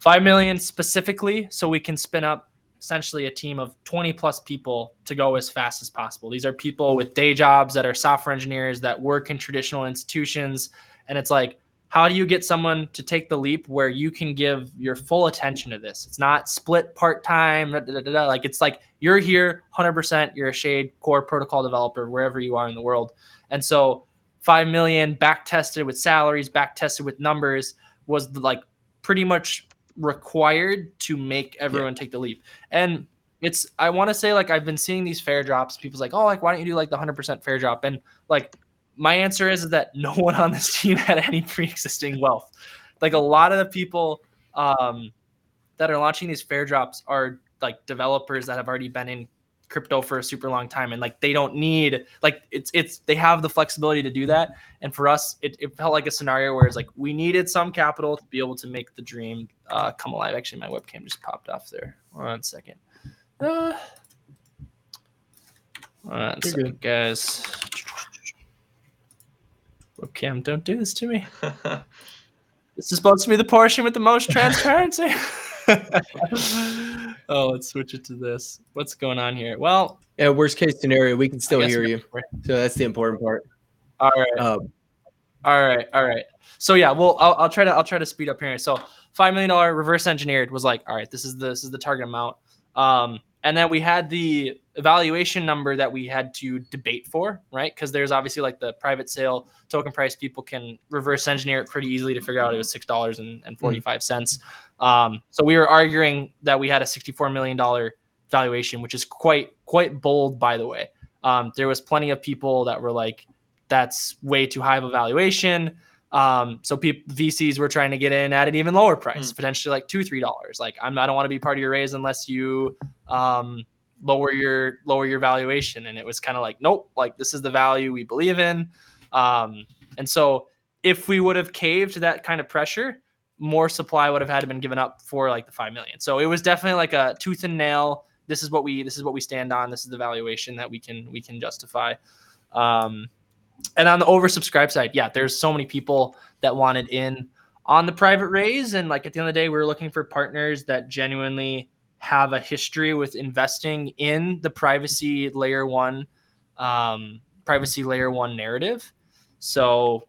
five million specifically, so we can spin up essentially a team of 20 plus people to go as fast as possible. These are people with day jobs that are software engineers that work in traditional institutions, and it's like how do you get someone to take the leap where you can give your full attention to this? It's not split part time, like it's like you're here 100%, you're a Shade core protocol developer wherever you are in the world. And so 5 million back tested with salaries, back tested with numbers was like pretty much required to make everyone take the leap. And it's I want to say like I've been seeing these fair drops. People's like, oh, like why don't you do like the 100% fair drop? And like my answer is that no one on this team had any pre-existing wealth. Like a lot of the people um, that are launching these fair drops are like developers that have already been in crypto for a super long time and like they don't need like it's it's they have the flexibility to do that. And for us it, it felt like a scenario where it's like we needed some capital to be able to make the dream uh, come alive. Actually my webcam just popped off there. One second. Uh, one good. guys webcam don't do this to me this is supposed to be the portion with the most transparency. oh, let's switch it to this. What's going on here? Well, Yeah, worst case scenario, we can still hear you. So that's the important part. All right, Um, all right, all right. So yeah, well, I'll, I'll try to I'll try to speed up here. So five million dollar reverse engineered was like, all right, this is the, this is the target amount. Um, and then we had the evaluation number that we had to debate for, right? Because there's obviously like the private sale token price. People can reverse engineer it pretty easily to figure out it was six dollars and forty five cents. Um, so we were arguing that we had a sixty four million dollar valuation, which is quite quite bold, by the way. Um, there was plenty of people that were like, "That's way too high of a valuation." Um, so people VCs were trying to get in at an even lower price, mm. potentially like two, three dollars. Like I'm, I don't want to be part of your raise unless you um, lower your lower your valuation. And it was kind of like, nope, like this is the value we believe in. Um, and so if we would have caved to that kind of pressure, more supply would have had to been given up for like the five million. So it was definitely like a tooth and nail. This is what we this is what we stand on. This is the valuation that we can we can justify. Um, and on the oversubscribed side, yeah, there's so many people that wanted in on the private raise. And like at the end of the day, we are looking for partners that genuinely have a history with investing in the privacy layer one, um, privacy layer one narrative. So,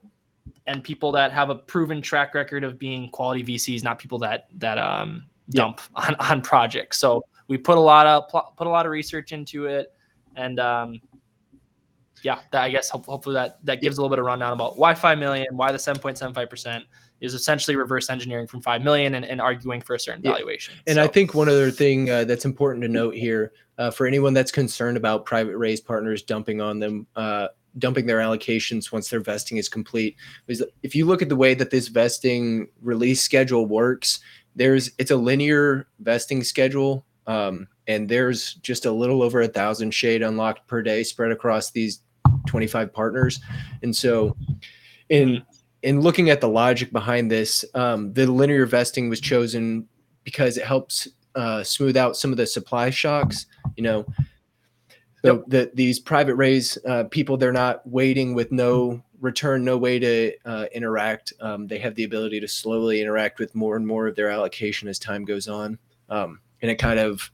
and people that have a proven track record of being quality VCs, not people that that um, dump on, on projects. So we put a lot of put a lot of research into it, and um, yeah, that, I guess hopefully that that gives a little bit of rundown about why five million, why the seven point seven five percent is essentially reverse engineering from five million and, and arguing for a certain yeah. valuation. And so. I think one other thing uh, that's important to note here uh, for anyone that's concerned about private raise partners dumping on them. Uh, dumping their allocations once their vesting is complete is if you look at the way that this vesting release schedule works there's it's a linear vesting schedule um, and there's just a little over a thousand shade unlocked per day spread across these 25 partners. And so, in in looking at the logic behind this, um, the linear vesting was chosen because it helps uh, smooth out some of the supply shocks. You know, so yep. the, these private raise uh, people, they're not waiting with no return, no way to uh, interact. Um, they have the ability to slowly interact with more and more of their allocation as time goes on, um, and it kind of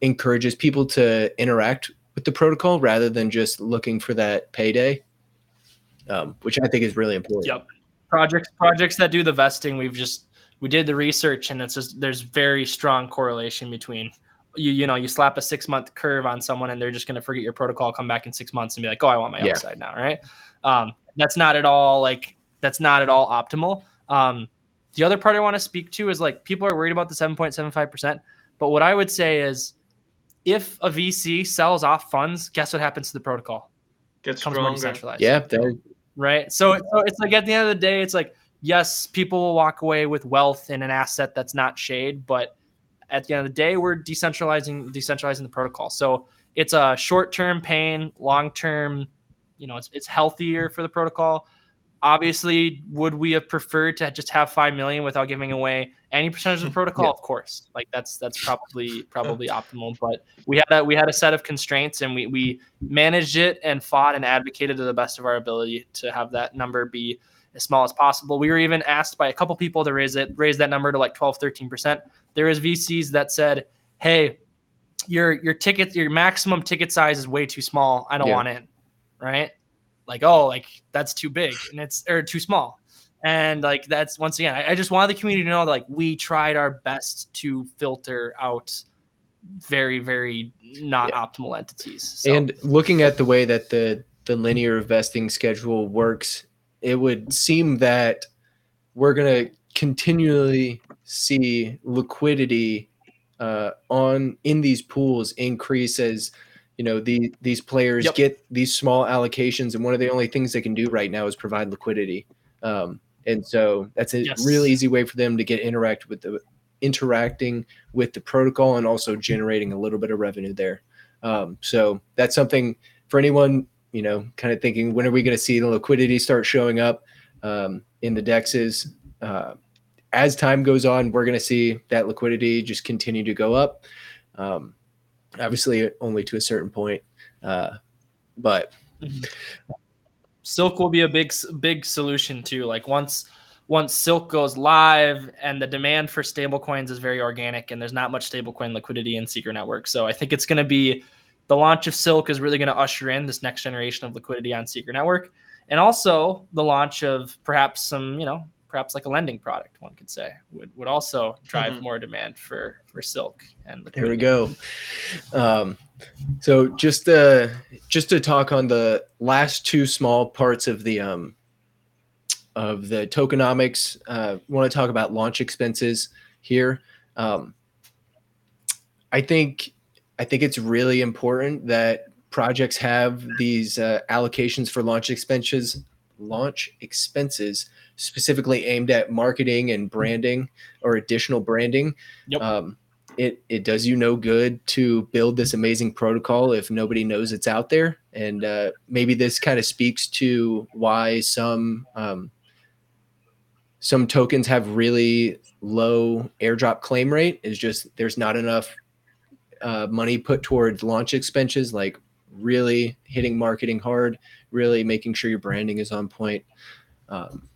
encourages people to interact with the protocol rather than just looking for that payday, um, which I think is really important. Yep. Projects projects that do the vesting, we've just we did the research and it's just there's very strong correlation between you you know you slap a six month curve on someone and they're just going to forget your protocol come back in six months and be like oh i want my yeah. upside now right um, that's not at all like that's not at all optimal um, the other part i want to speak to is like people are worried about the 7.75% but what i would say is if a VC sells off funds, guess what happens to the protocol? Gets Comes more decentralized. Yeah, right. So, so it's like at the end of the day, it's like yes, people will walk away with wealth in an asset that's not shade, but at the end of the day, we're decentralizing decentralizing the protocol. So it's a short term pain, long term, you know, it's it's healthier for the protocol. Obviously, would we have preferred to just have five million without giving away any percentage of the protocol? Yeah. Of course, like that's that's probably probably optimal. But we had a we had a set of constraints, and we we managed it and fought and advocated to the best of our ability to have that number be as small as possible. We were even asked by a couple people to raise it, raise that number to like 12, 13%. There is VCs that said, hey, your your ticket, your maximum ticket size is way too small. I don't yeah. want in. Right like oh like that's too big and it's or too small and like that's once again I, I just wanted the community to know that like we tried our best to filter out very very not yeah. optimal entities so. and looking at the way that the the linear vesting schedule works it would seem that we're going to continually see liquidity uh, on in these pools increase as you know the, these players yep. get these small allocations and one of the only things they can do right now is provide liquidity um, and so that's a yes. real easy way for them to get interact with the interacting with the protocol and also generating a little bit of revenue there um, so that's something for anyone you know kind of thinking when are we going to see the liquidity start showing up um, in the dexes uh, as time goes on we're going to see that liquidity just continue to go up um, obviously only to a certain point. Uh, but Silk will be a big big solution too. Like once once Silk goes live and the demand for stablecoins is very organic and there's not much stablecoin liquidity in Secret Network. So I think it's going to be the launch of Silk is really going to usher in this next generation of liquidity on Secret Network. And also the launch of perhaps some, you know, perhaps like a lending product, one could say, would, would also drive Mhm. more demand for for silk and There we go. Um, so just uh, just to talk on the last two small parts of the um, of the tokenomics, uh, want to talk about launch expenses here. Um, I think I think it's really important that projects have these uh, allocations for launch expenses launch expenses specifically aimed at marketing and branding or additional branding. Yep. Um, it it does you no good to build this amazing protocol if nobody knows it's out there, and uh, maybe this kind of speaks to why some um, some tokens have really low airdrop claim rate. Is just there's not enough uh, money put towards launch expenses, like really hitting marketing hard, really making sure your branding is on point. Um,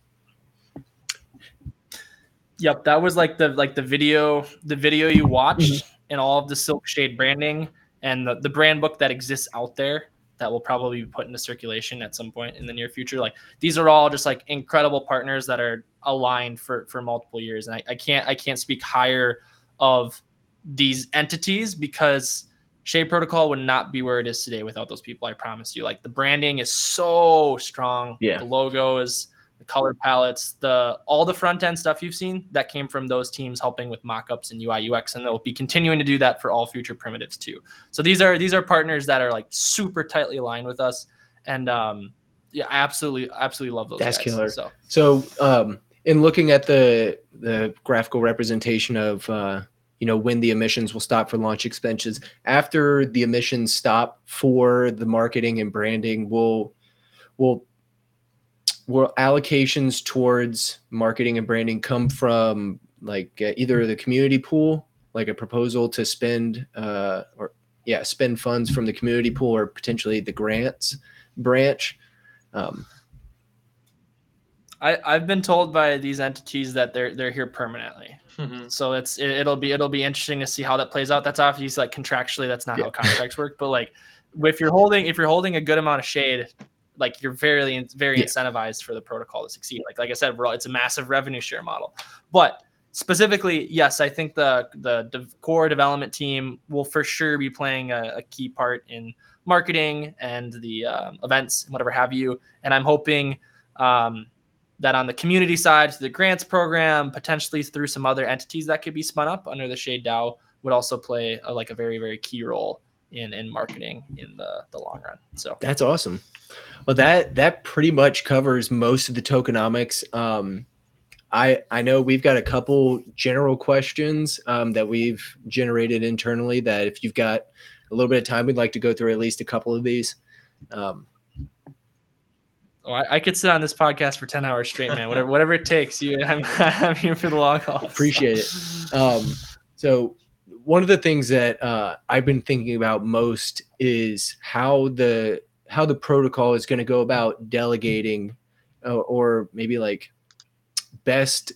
Yep, that was like the like the video the video you mm-hmm. watched and all of the Silk Shade branding and the, the brand book that exists out there that will probably be put into circulation at some point in the near future. Like these are all just like incredible partners that are aligned for for multiple years. And I, I can't I can't speak higher of these entities because Shade Protocol would not be where it is today without those people. I promise you. Like the branding is so strong. Yeah. The logo is the color palettes, the all the front end stuff you've seen that came from those teams helping with mockups and UI UX, and they'll be continuing to do that for all future primitives too. So these are these are partners that are like super tightly aligned with us, and um, yeah, I absolutely absolutely love those. That's guys. killer. So So, um, in looking at the the graphical representation of uh, you know when the emissions will stop for launch expenses, after the emissions stop for the marketing and branding, will will will allocations towards marketing and branding come from like uh, either the community pool, like a proposal to spend uh, or yeah spend funds from the community pool, or potentially the grants branch. Um, I I've been told by these entities that they're they're here permanently. Mhm. So it's it, it'll be it'll be interesting to see how that plays out. That's obviously like contractually that's not Yeah. how contracts work, but like if you're holding if you're holding a good amount of shade, like you're very very Yeah. incentivized for the protocol to succeed. Like like I said, we're all, it's a massive revenue share model. But specifically, yes, I think the the dev- core development team will for sure be playing a, a key part in marketing and the um, events and whatever have you. And I'm hoping um, that on the community side, the grants program, potentially through some other entities that could be spun up under the Shade DAO, would also play a, like a very very key role in in marketing in the the long run. So That's awesome. Well, that that pretty much covers most of the tokenomics. Um, I I know we've got a couple general questions um, that we've generated internally. That if you've got a little bit of time, we'd like to go through at least a couple of these. Um, oh, I, I could sit on this podcast for ten hours straight, man. Whatever whatever it takes. You, I'm, I'm here for the long haul. Appreciate it. Um, so one of the things that uh, I've been thinking about most is how the how the protocol is going to go about delegating, uh, or maybe like best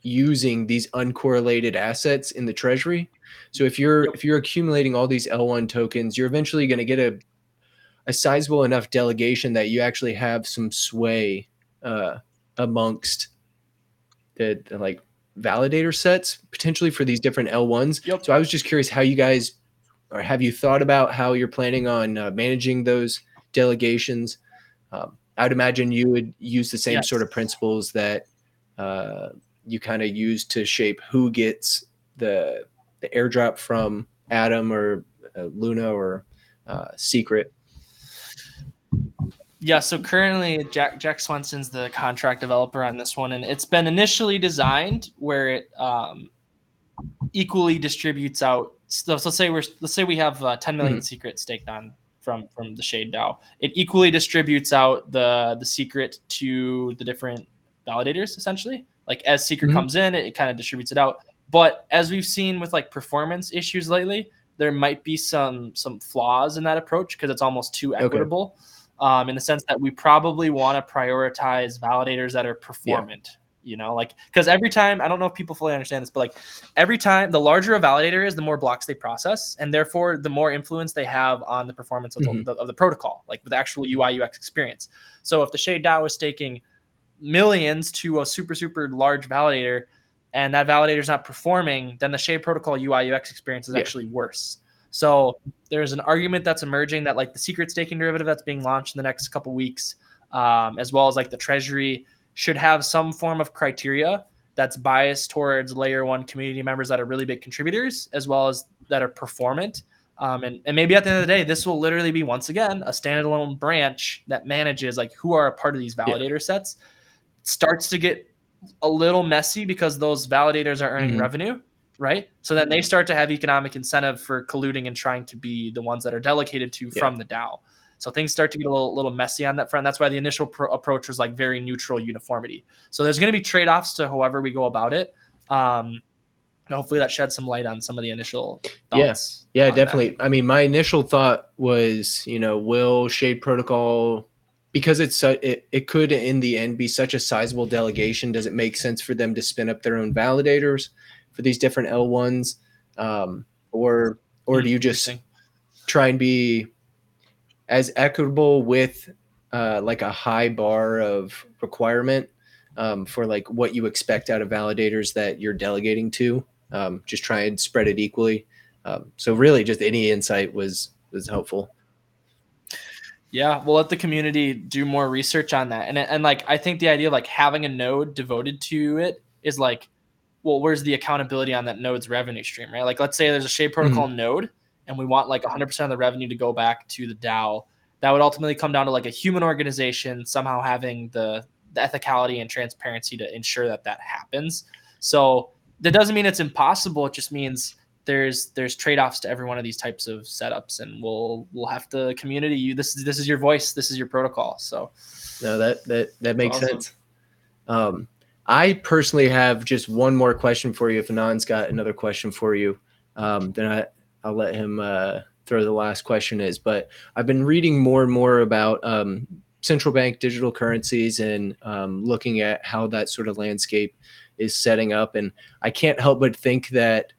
using these uncorrelated assets in the treasury. So if you're if you're accumulating all these L1 tokens, you're eventually going to get a a sizable enough delegation that you actually have some sway uh, amongst the, the like validator sets potentially for these different L1s. Yep. So I was just curious how you guys or have you thought about how you're planning on uh, managing those delegations? Um, I would imagine you would use the same Yes. sort of principles that uh, you kind of use to shape who gets the the airdrop from Atom or uh, Luna or uh, Secret. Yeah, so currently Jack Jack Swenson's the contract developer on this one, and it's been initially designed where it um, equally distributes out. So, so let's say we're let's say we have uh, 10 million secrets staked on from from the Shade DAO. It equally distributes out the the secret to the different validators essentially. Like as secret Mhm. comes in, it, it kind of distributes it out. But as we've seen with like performance issues lately, there might be some some flaws in that approach because it's almost too Okay. Um, in the sense that we probably want to prioritize validators that are performant. You know, like because every time I don't know if people fully understand this, but like every time the larger a validator is, the more blocks they process, and therefore the more influence they have on the performance of, Mhm. the, of the protocol, like with the actual UI UX experience. So if the Shade DAO is staking millions to a super super large validator and that validator is not performing then the shade protocol ui ux experience is Yeah. actually worse so there's an argument that's emerging that like the secret staking derivative that's being launched in the next couple weeks um, as well as like the treasury should have some form of criteria that's biased towards layer one community members that are really big contributors as well as that are performant um, and, and maybe at the end of the day this will literally be once again a standalone branch that manages like who are a part of these Yeah. validator sets starts to get a little messy because those validators are earning Mhm. revenue right so then they start to have economic incentive for colluding and trying to be the ones that are delegated to Yeah. from the dao so things start to get a little, little messy on that front that's why the initial pro- approach was like very neutral uniformity so there's going to be trade-offs to however we go about it um, and hopefully that sheds some light on some of the initial Yeah. thoughts Yeah, that. definitely. I mean, my initial thought was, you know, will Shade Protocol because it's su- it, it could in the end be such a sizable delegation. Does it make sense for them to spin up their own validators for these different L1s, um, or or do you just try and be as equitable with uh, like a high bar of requirement um, for like what you expect out of validators that you're delegating to? Um, just try and spread it equally. Um, so really, just any insight was was helpful. Yeah, we'll let the community do more research on that. And and like I think the idea of like having a node devoted to it is like, well, where's the accountability on that node's revenue stream, right? Like let's say there's a Shade Protocol node and we want like 100% of the revenue to go back to the DAO. That would ultimately come down to like a human organization somehow having the, the ethicality and transparency to ensure that that happens. So that doesn't mean it's impossible. It just means there's there's trade-offs to every one of these types of setups and we'll we'll have to community you this is this is your voice this is your protocol so No, that that that makes Awesome. sense. Um, I personally have just one more question for you. If Anand's got another question for you, um, then I I'll let him uh, throw the last question is. But I've been reading more and more about um, central bank digital currencies and um, looking at how that sort of landscape is setting up, and I can't help but think that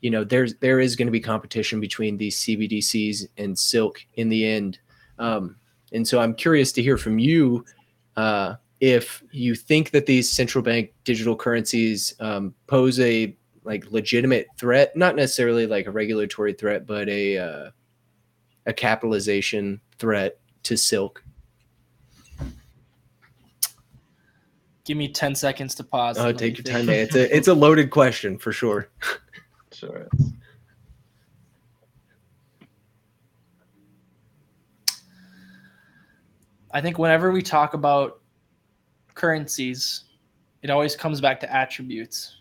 you know there's there is going to be competition between these CBDCs and Silk in the end. Um, and so I'm curious to hear from you uh, if you think that these central bank digital currencies um, pose a like legitimate threat, not necessarily like a regulatory threat, but a uh, a capitalization threat to Silk. give me 10 seconds to pause Oh, take your think. time. man. It's a it's a loaded question for sure. Sure. i think whenever we talk about currencies it always comes back to attributes.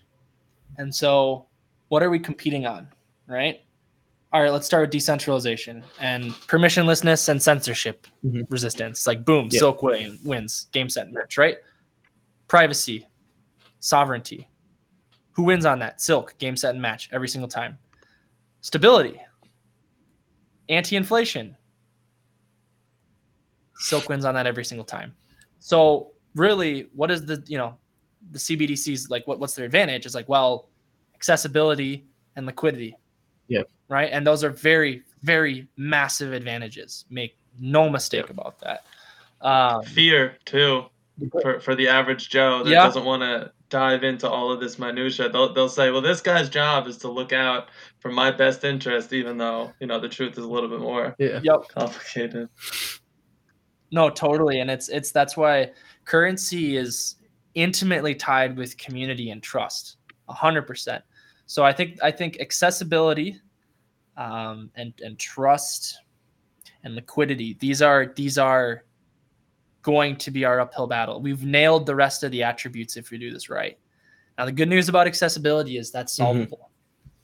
And so what are we competing on right? All right let's start with decentralization and permissionlessness and censorship Mhm. resistance. Like boom Yeah. silk win, wins. Game set. And match right? Privacy sovereignty. Who wins on that? Silk game set and match every single time. Stability anti-inflation. Silk wins on that every single time. So really what is the you know the cbdc's like what, what's their advantage is like well accessibility and liquidity Yeah. right and those are very very massive advantages make no mistake about that um, Fear too for, for the average Joe that Yeah. doesn't want to dive into all of this minutia. They'll they'll say, well, this guy's job is to look out for my best interest, even though you know the truth is a little bit more Yeah. yep complicated. No, totally, and it's it's that's why currency is intimately tied with community and trust, a hundred percent. So I think I think accessibility, um, and and trust, and liquidity. These are these are going to be our uphill battle. We've nailed the rest of the attributes if we do this right. Now the good news about accessibility is that's Mhm. solvable.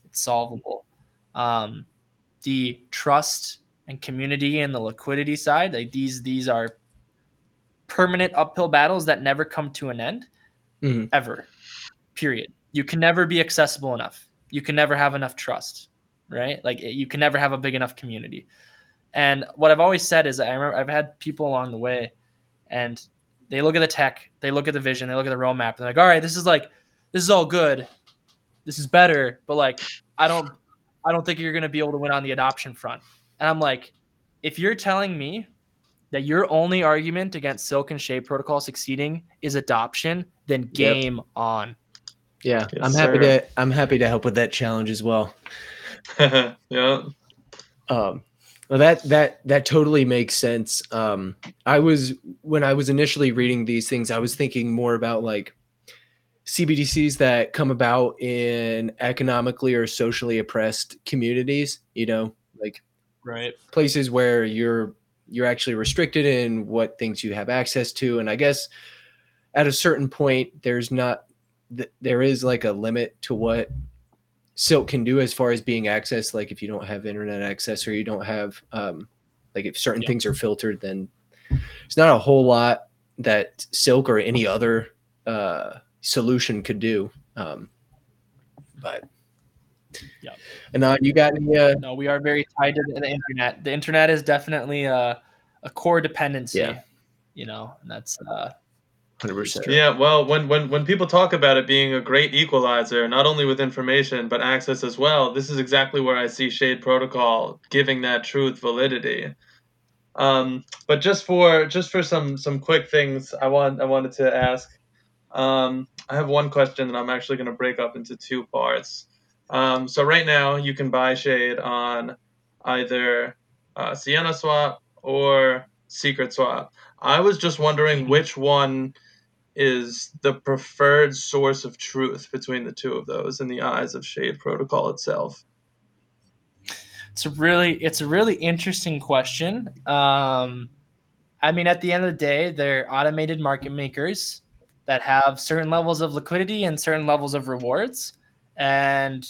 It's solvable. Um, the trust and community and the liquidity side like these these are permanent uphill battles that never come to an end Mhm. ever period. You can never be accessible enough. You can never have enough trust right? Like you can never have a big enough community. And what i've always said is i remember i've had people along the way and they look at the tech they look at the vision they look at the roadmap and they're like all right this is like this is all good. This is better but like i don't i don't think you're going to be able to win on the adoption front. And I'm like, if you're telling me that your only argument against Silk and Shade Protocol succeeding is adoption, then game on. Yeah, Yes, I'm happy sir. to I'm happy to help with that challenge as well. yeah. Um, well, that that that totally makes sense. Um, I was when I was initially reading these things, I was thinking more about like CBDCs that come about in economically or socially oppressed communities. You know, like Right. places where you're you're actually restricted in what things you have access to. And i guess at a certain point there's not there is like a limit to what silk can do as far as being accessed. Like if you don't have internet access or you don't have um like if certain Yeah. things are filtered then it's not a whole lot that silk or any other uh solution could do. Um but Yeah. and uh, you got any uh No, we are very tied to the internet. The internet is definitely a, a core dependency. Yeah. You know, and that's uh 100% Yeah, well, when, when when people talk about it being a great equalizer, not only with information but access as well, this is exactly where I see Shade Protocol giving that truth validity. Um, but just for just for some some quick things, I want I wanted to ask. Um, I have one question that I'm actually going to break up into two parts. Um, so right now you can buy Shade on either uh, Sienna Swap or Secret Swap. I was just wondering which one is the preferred source of truth between the two of those in the eyes of Shade Protocol itself. it's a really it's a really interesting question. Um I mean at the end of the day, they're automated market makers that have certain levels of liquidity and certain levels of rewards. And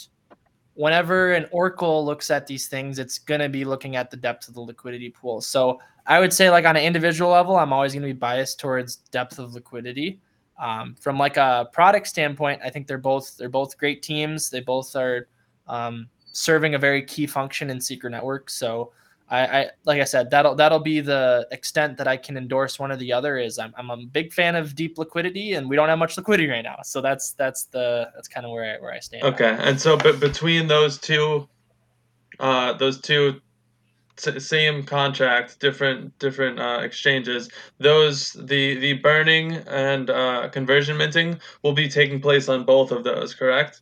whenever an oracle looks at these things, it's going to be looking at the depth of the liquidity pool. So I would say, like on an individual level, I'm always going to be biased towards depth of liquidity. Um, from like a product standpoint, I think they're both they're both great teams. They both are um, serving a very key function in Secret Network. So I, I like I said, that'll that'll be the extent that I can endorse one or the other. Is I'm, I'm a big fan of deep liquidity, and we don't have much liquidity right now. So that's that's the that's kind of where I, where I stand. Okay, and so but between those two, uh, those two same contract, different different uh, exchanges, those the the burning and uh, conversion minting will be taking place on both of those, correct?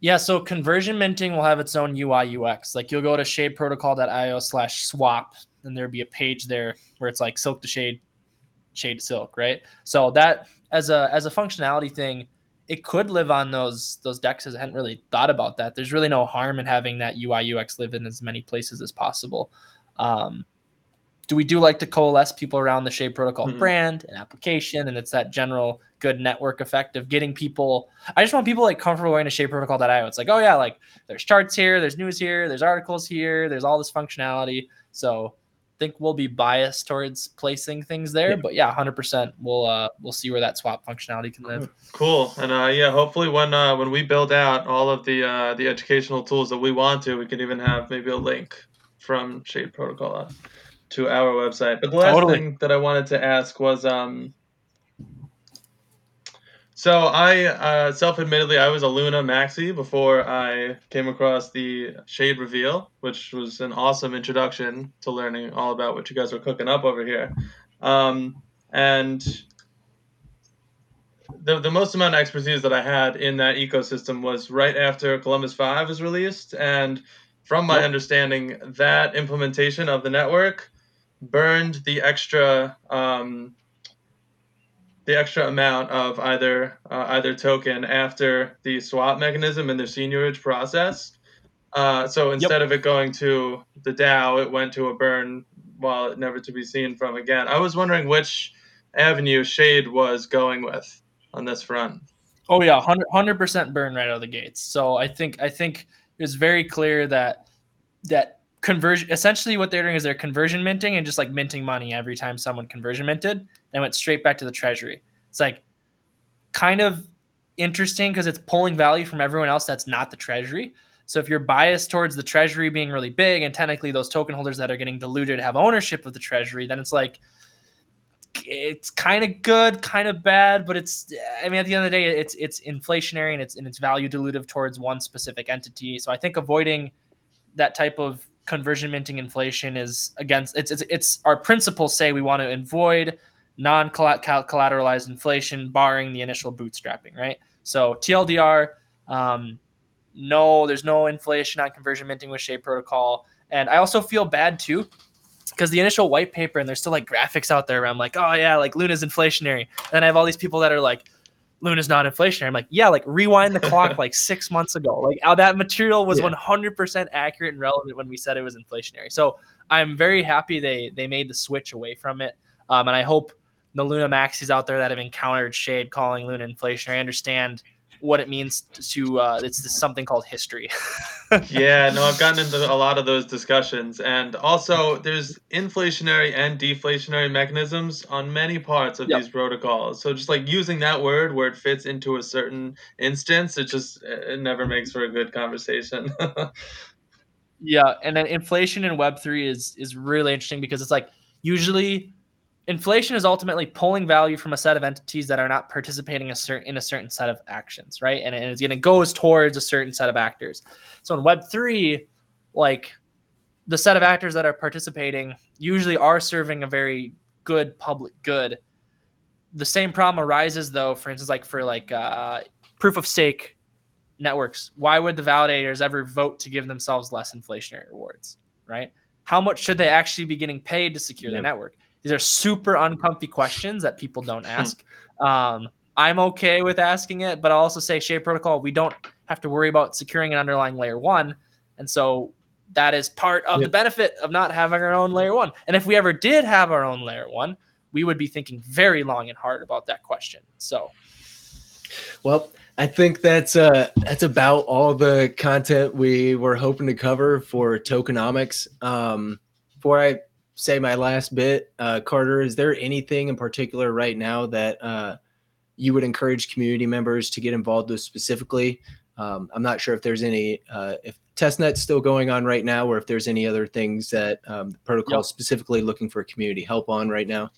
Yeah, so conversion minting will have its own UI UX. Like you'll go to shadeprotocol.io slash swap, and there'll be a page there where it's like silk to shade, shade to silk, right? So that as a as a functionality thing, it could live on those those dexes. I hadn't really thought about that. There's really no harm in having that UI UX live in as many places as possible. Um, do we do like to coalesce people around the Shade Protocol Mhm. brand and application, and it's that general good network effect of getting people. I just want people like comfortable going to shadeprotocol.io. It's like, oh yeah, like there's charts here, there's news here, there's articles here, there's all this functionality. So I think we'll be biased towards placing things there, Yeah. but yeah, hundred percent. We'll uh we'll see where that swap functionality can live. Cool, and uh, yeah, hopefully when uh, when we build out all of the uh, the educational tools that we want to, we can even have maybe a link from Shade Protocol to our website. But the last Totally. thing that I wanted to ask was, um, so I uh, self-admittedly I was a Luna maxi before I came across the Shade Reveal, which was an awesome introduction to learning all about what you guys were cooking up over here, um, and the, the most amount of expertise that I had in that ecosystem was right after Columbus 5 was released. And from my Yep. understanding, that implementation of the network burned the extra um, the extra amount of either uh, either token after the swap mechanism and the seigniorage process. Uh, so instead of it going to the DAO, it went to a burn wallet, never to be seen from again. I was wondering which avenue Shade was going with on this front. Oh yeah, 100 percent burn right out of the gates. So I think I think it's very clear that that conversion essentially what they're doing is they're conversion minting and just like minting money every time someone conversion minted, then went straight back to the treasury. It's like kind of interesting because it's pulling value from everyone else that's not the treasury. So if you're biased towards the treasury being really big and technically those token holders that are getting diluted have ownership of the treasury, then it's like it's kind of good, kind of bad, but it's I mean at the end of the day it's it's inflationary and it's and it's value dilutive towards one specific entity. So I think avoiding that type of conversion minting inflation is against it's it's, it's our principles say we want to avoid non-collateralized inflation barring the initial bootstrapping right? So tldr um, no there's no inflation on conversion minting with shade protocol. And i also feel bad too because the initial white paper and there's still like graphics out there i'm like oh yeah like luna's inflationary. And i have all these people that are like Luna's not inflationary. I'm like, yeah, like rewind the clock like six months ago. Like how that material was yeah. 100% accurate and relevant when we said it was inflationary. So I'm very happy they they made the switch away from it. Um, and I hope the Luna Maxis out there that have encountered Shade calling Luna inflationary understand what it means to uh, it's something called history. yeah, no, I've gotten into a lot of those discussions, and also there's inflationary and deflationary mechanisms on many parts of yep. these protocols. So just like using that word where it fits into a certain instance, it just it never makes for a good conversation. yeah, and then inflation in Web three is is really interesting because it's like usually inflation is ultimately pulling value from a set of entities that are not participating a certain in a certain set of actions, right? And, and it's going to goes towards a certain set of actors. So in Web three, like the set of actors that are participating usually are serving a very good public good. The same problem arises though, for instance, like for like uh, proof of stake networks. Why would the validators ever vote to give themselves less inflationary rewards, right? How much should they actually be getting paid to secure yep. their network? These are super uncomfy questions that people don't hmm. ask. Um, I'm okay with asking it, but I'll also say Shade Protocol, we don't have to worry about securing an underlying layer one. And so that is part of the benefit of not having our own layer one. And if we ever did have our own layer one, we would be thinking very long and hard about that question. So, well, I think that's uh that's about all the content we were hoping to cover for tokenomics. Um, before I say my last bit, uh, Carter, is there anything in particular right now that uh, you would encourage community members to get involved with specifically? Um, I'm not sure if there's any, uh, if testnet's still going on right now, or if there's any other things that um, the protocol yep. specifically looking for community help on right now.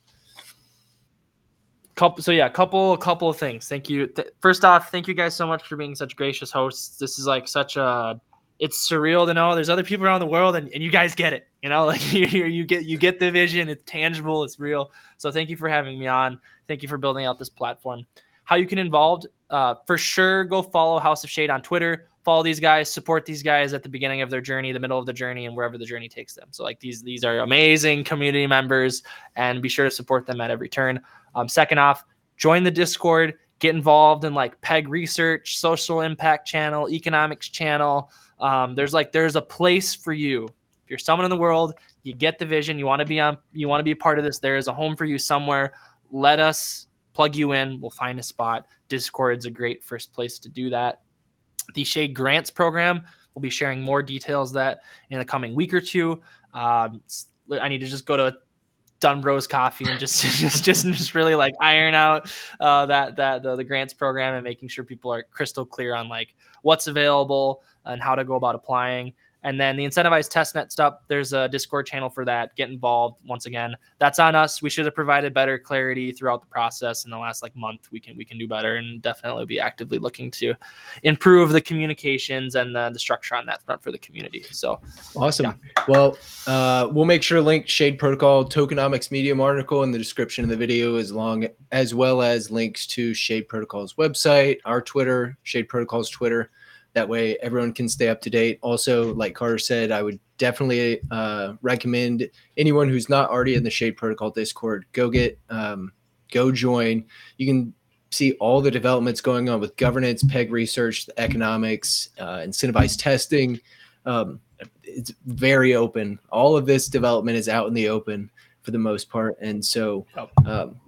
Couple, so yeah, couple, a couple of things. Thank you. First off, thank you guys so much for being such gracious hosts. This is like such a it's surreal to know. There's other people around the world and, and you guys get it you know like you, you get you get the vision. It's tangible. It's real. So thank you for having me on. Thank you for building out this platform. How you can involved uh, for sure go follow house of shade on twitter. Follow these guys support these guys at the beginning of their journey the middle of the journey and wherever the journey takes them. So like these these are amazing community members and be sure to support them at every turn. Um, second off join the discord. Get involved in like peg research social impact channel economics channel um, there's like there's a place for you. If you're someone in the world, you get the vision, you want to be on, you want to be a part of this. There is a home for you somewhere. Let us plug you in. We'll find a spot. Discord's a great first place to do that. The Shade Grants program. We'll be sharing more details that in the coming week or two. Um, I need to just go to Dutch Bros Coffee and just just just just really like iron out uh, that that the, the grants program and making sure people are crystal clear on like what's available and how to go about applying. And then the incentivized testnet stuff, there's a Discord channel for that. Get involved. Once again, that's on us. We should have provided better clarity throughout the process in the last like month. We can we can do better and definitely be actively looking to improve the communications and the, the structure on that front for the community. So awesome. Yeah. Well, uh, we'll make sure to link Shade Protocol tokenomics medium article in the description of the video as long as well as links to Shade Protocol's website, our Twitter, Shade Protocol's Twitter that way, everyone can stay up to date. Also, like Carter said, I would definitely uh, recommend anyone who's not already in the Shade Protocol Discord go get, um, go join. You can see all the developments going on with governance, peg research, economics, uh, incentivized testing. Um, it's very open. All of this development is out in the open for the most part, and so um,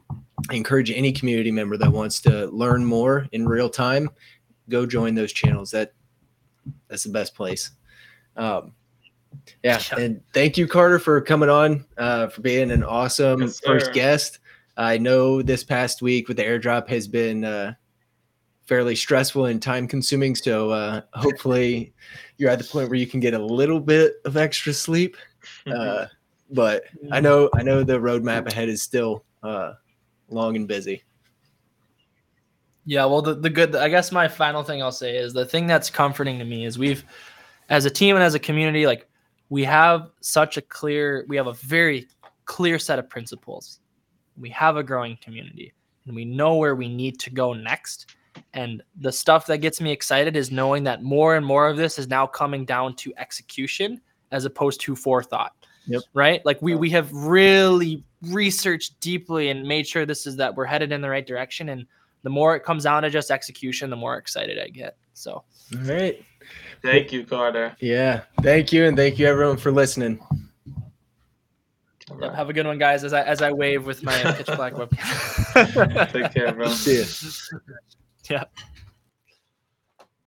I encourage any community member that wants to learn more in real time go join those channels. That that's the best place. Um, yeah, and thank you, Carter, for coming on, uh, for being an awesome yes, first guest. I know this past week with the airdrop has been uh, fairly stressful and time consuming. So uh, hopefully you're at the point where you can get a little bit of extra sleep. Uh, but I know I know the roadmap ahead is still uh, long and busy. Yeah, well, the, the good, I guess my final thing I'll say is the thing that's comforting to me is we've, as a team and as a community, like we have such a clear, we have a very clear set of principles. We have a growing community and we know where we need to go next. And the stuff that gets me excited is knowing that more and more of this is now coming down to execution as opposed to forethought. Yep. Right? Like we we have really researched deeply and made sure this is that we're headed in the right direction. And the more it comes down to just execution, the more excited I get. So All right. Thank you, Carter. Yeah. Thank you. And thank you everyone for listening. All yep, have a good one, guys. As I as I wave with my pitch black webcam. Take care, bro. See ya. yeah.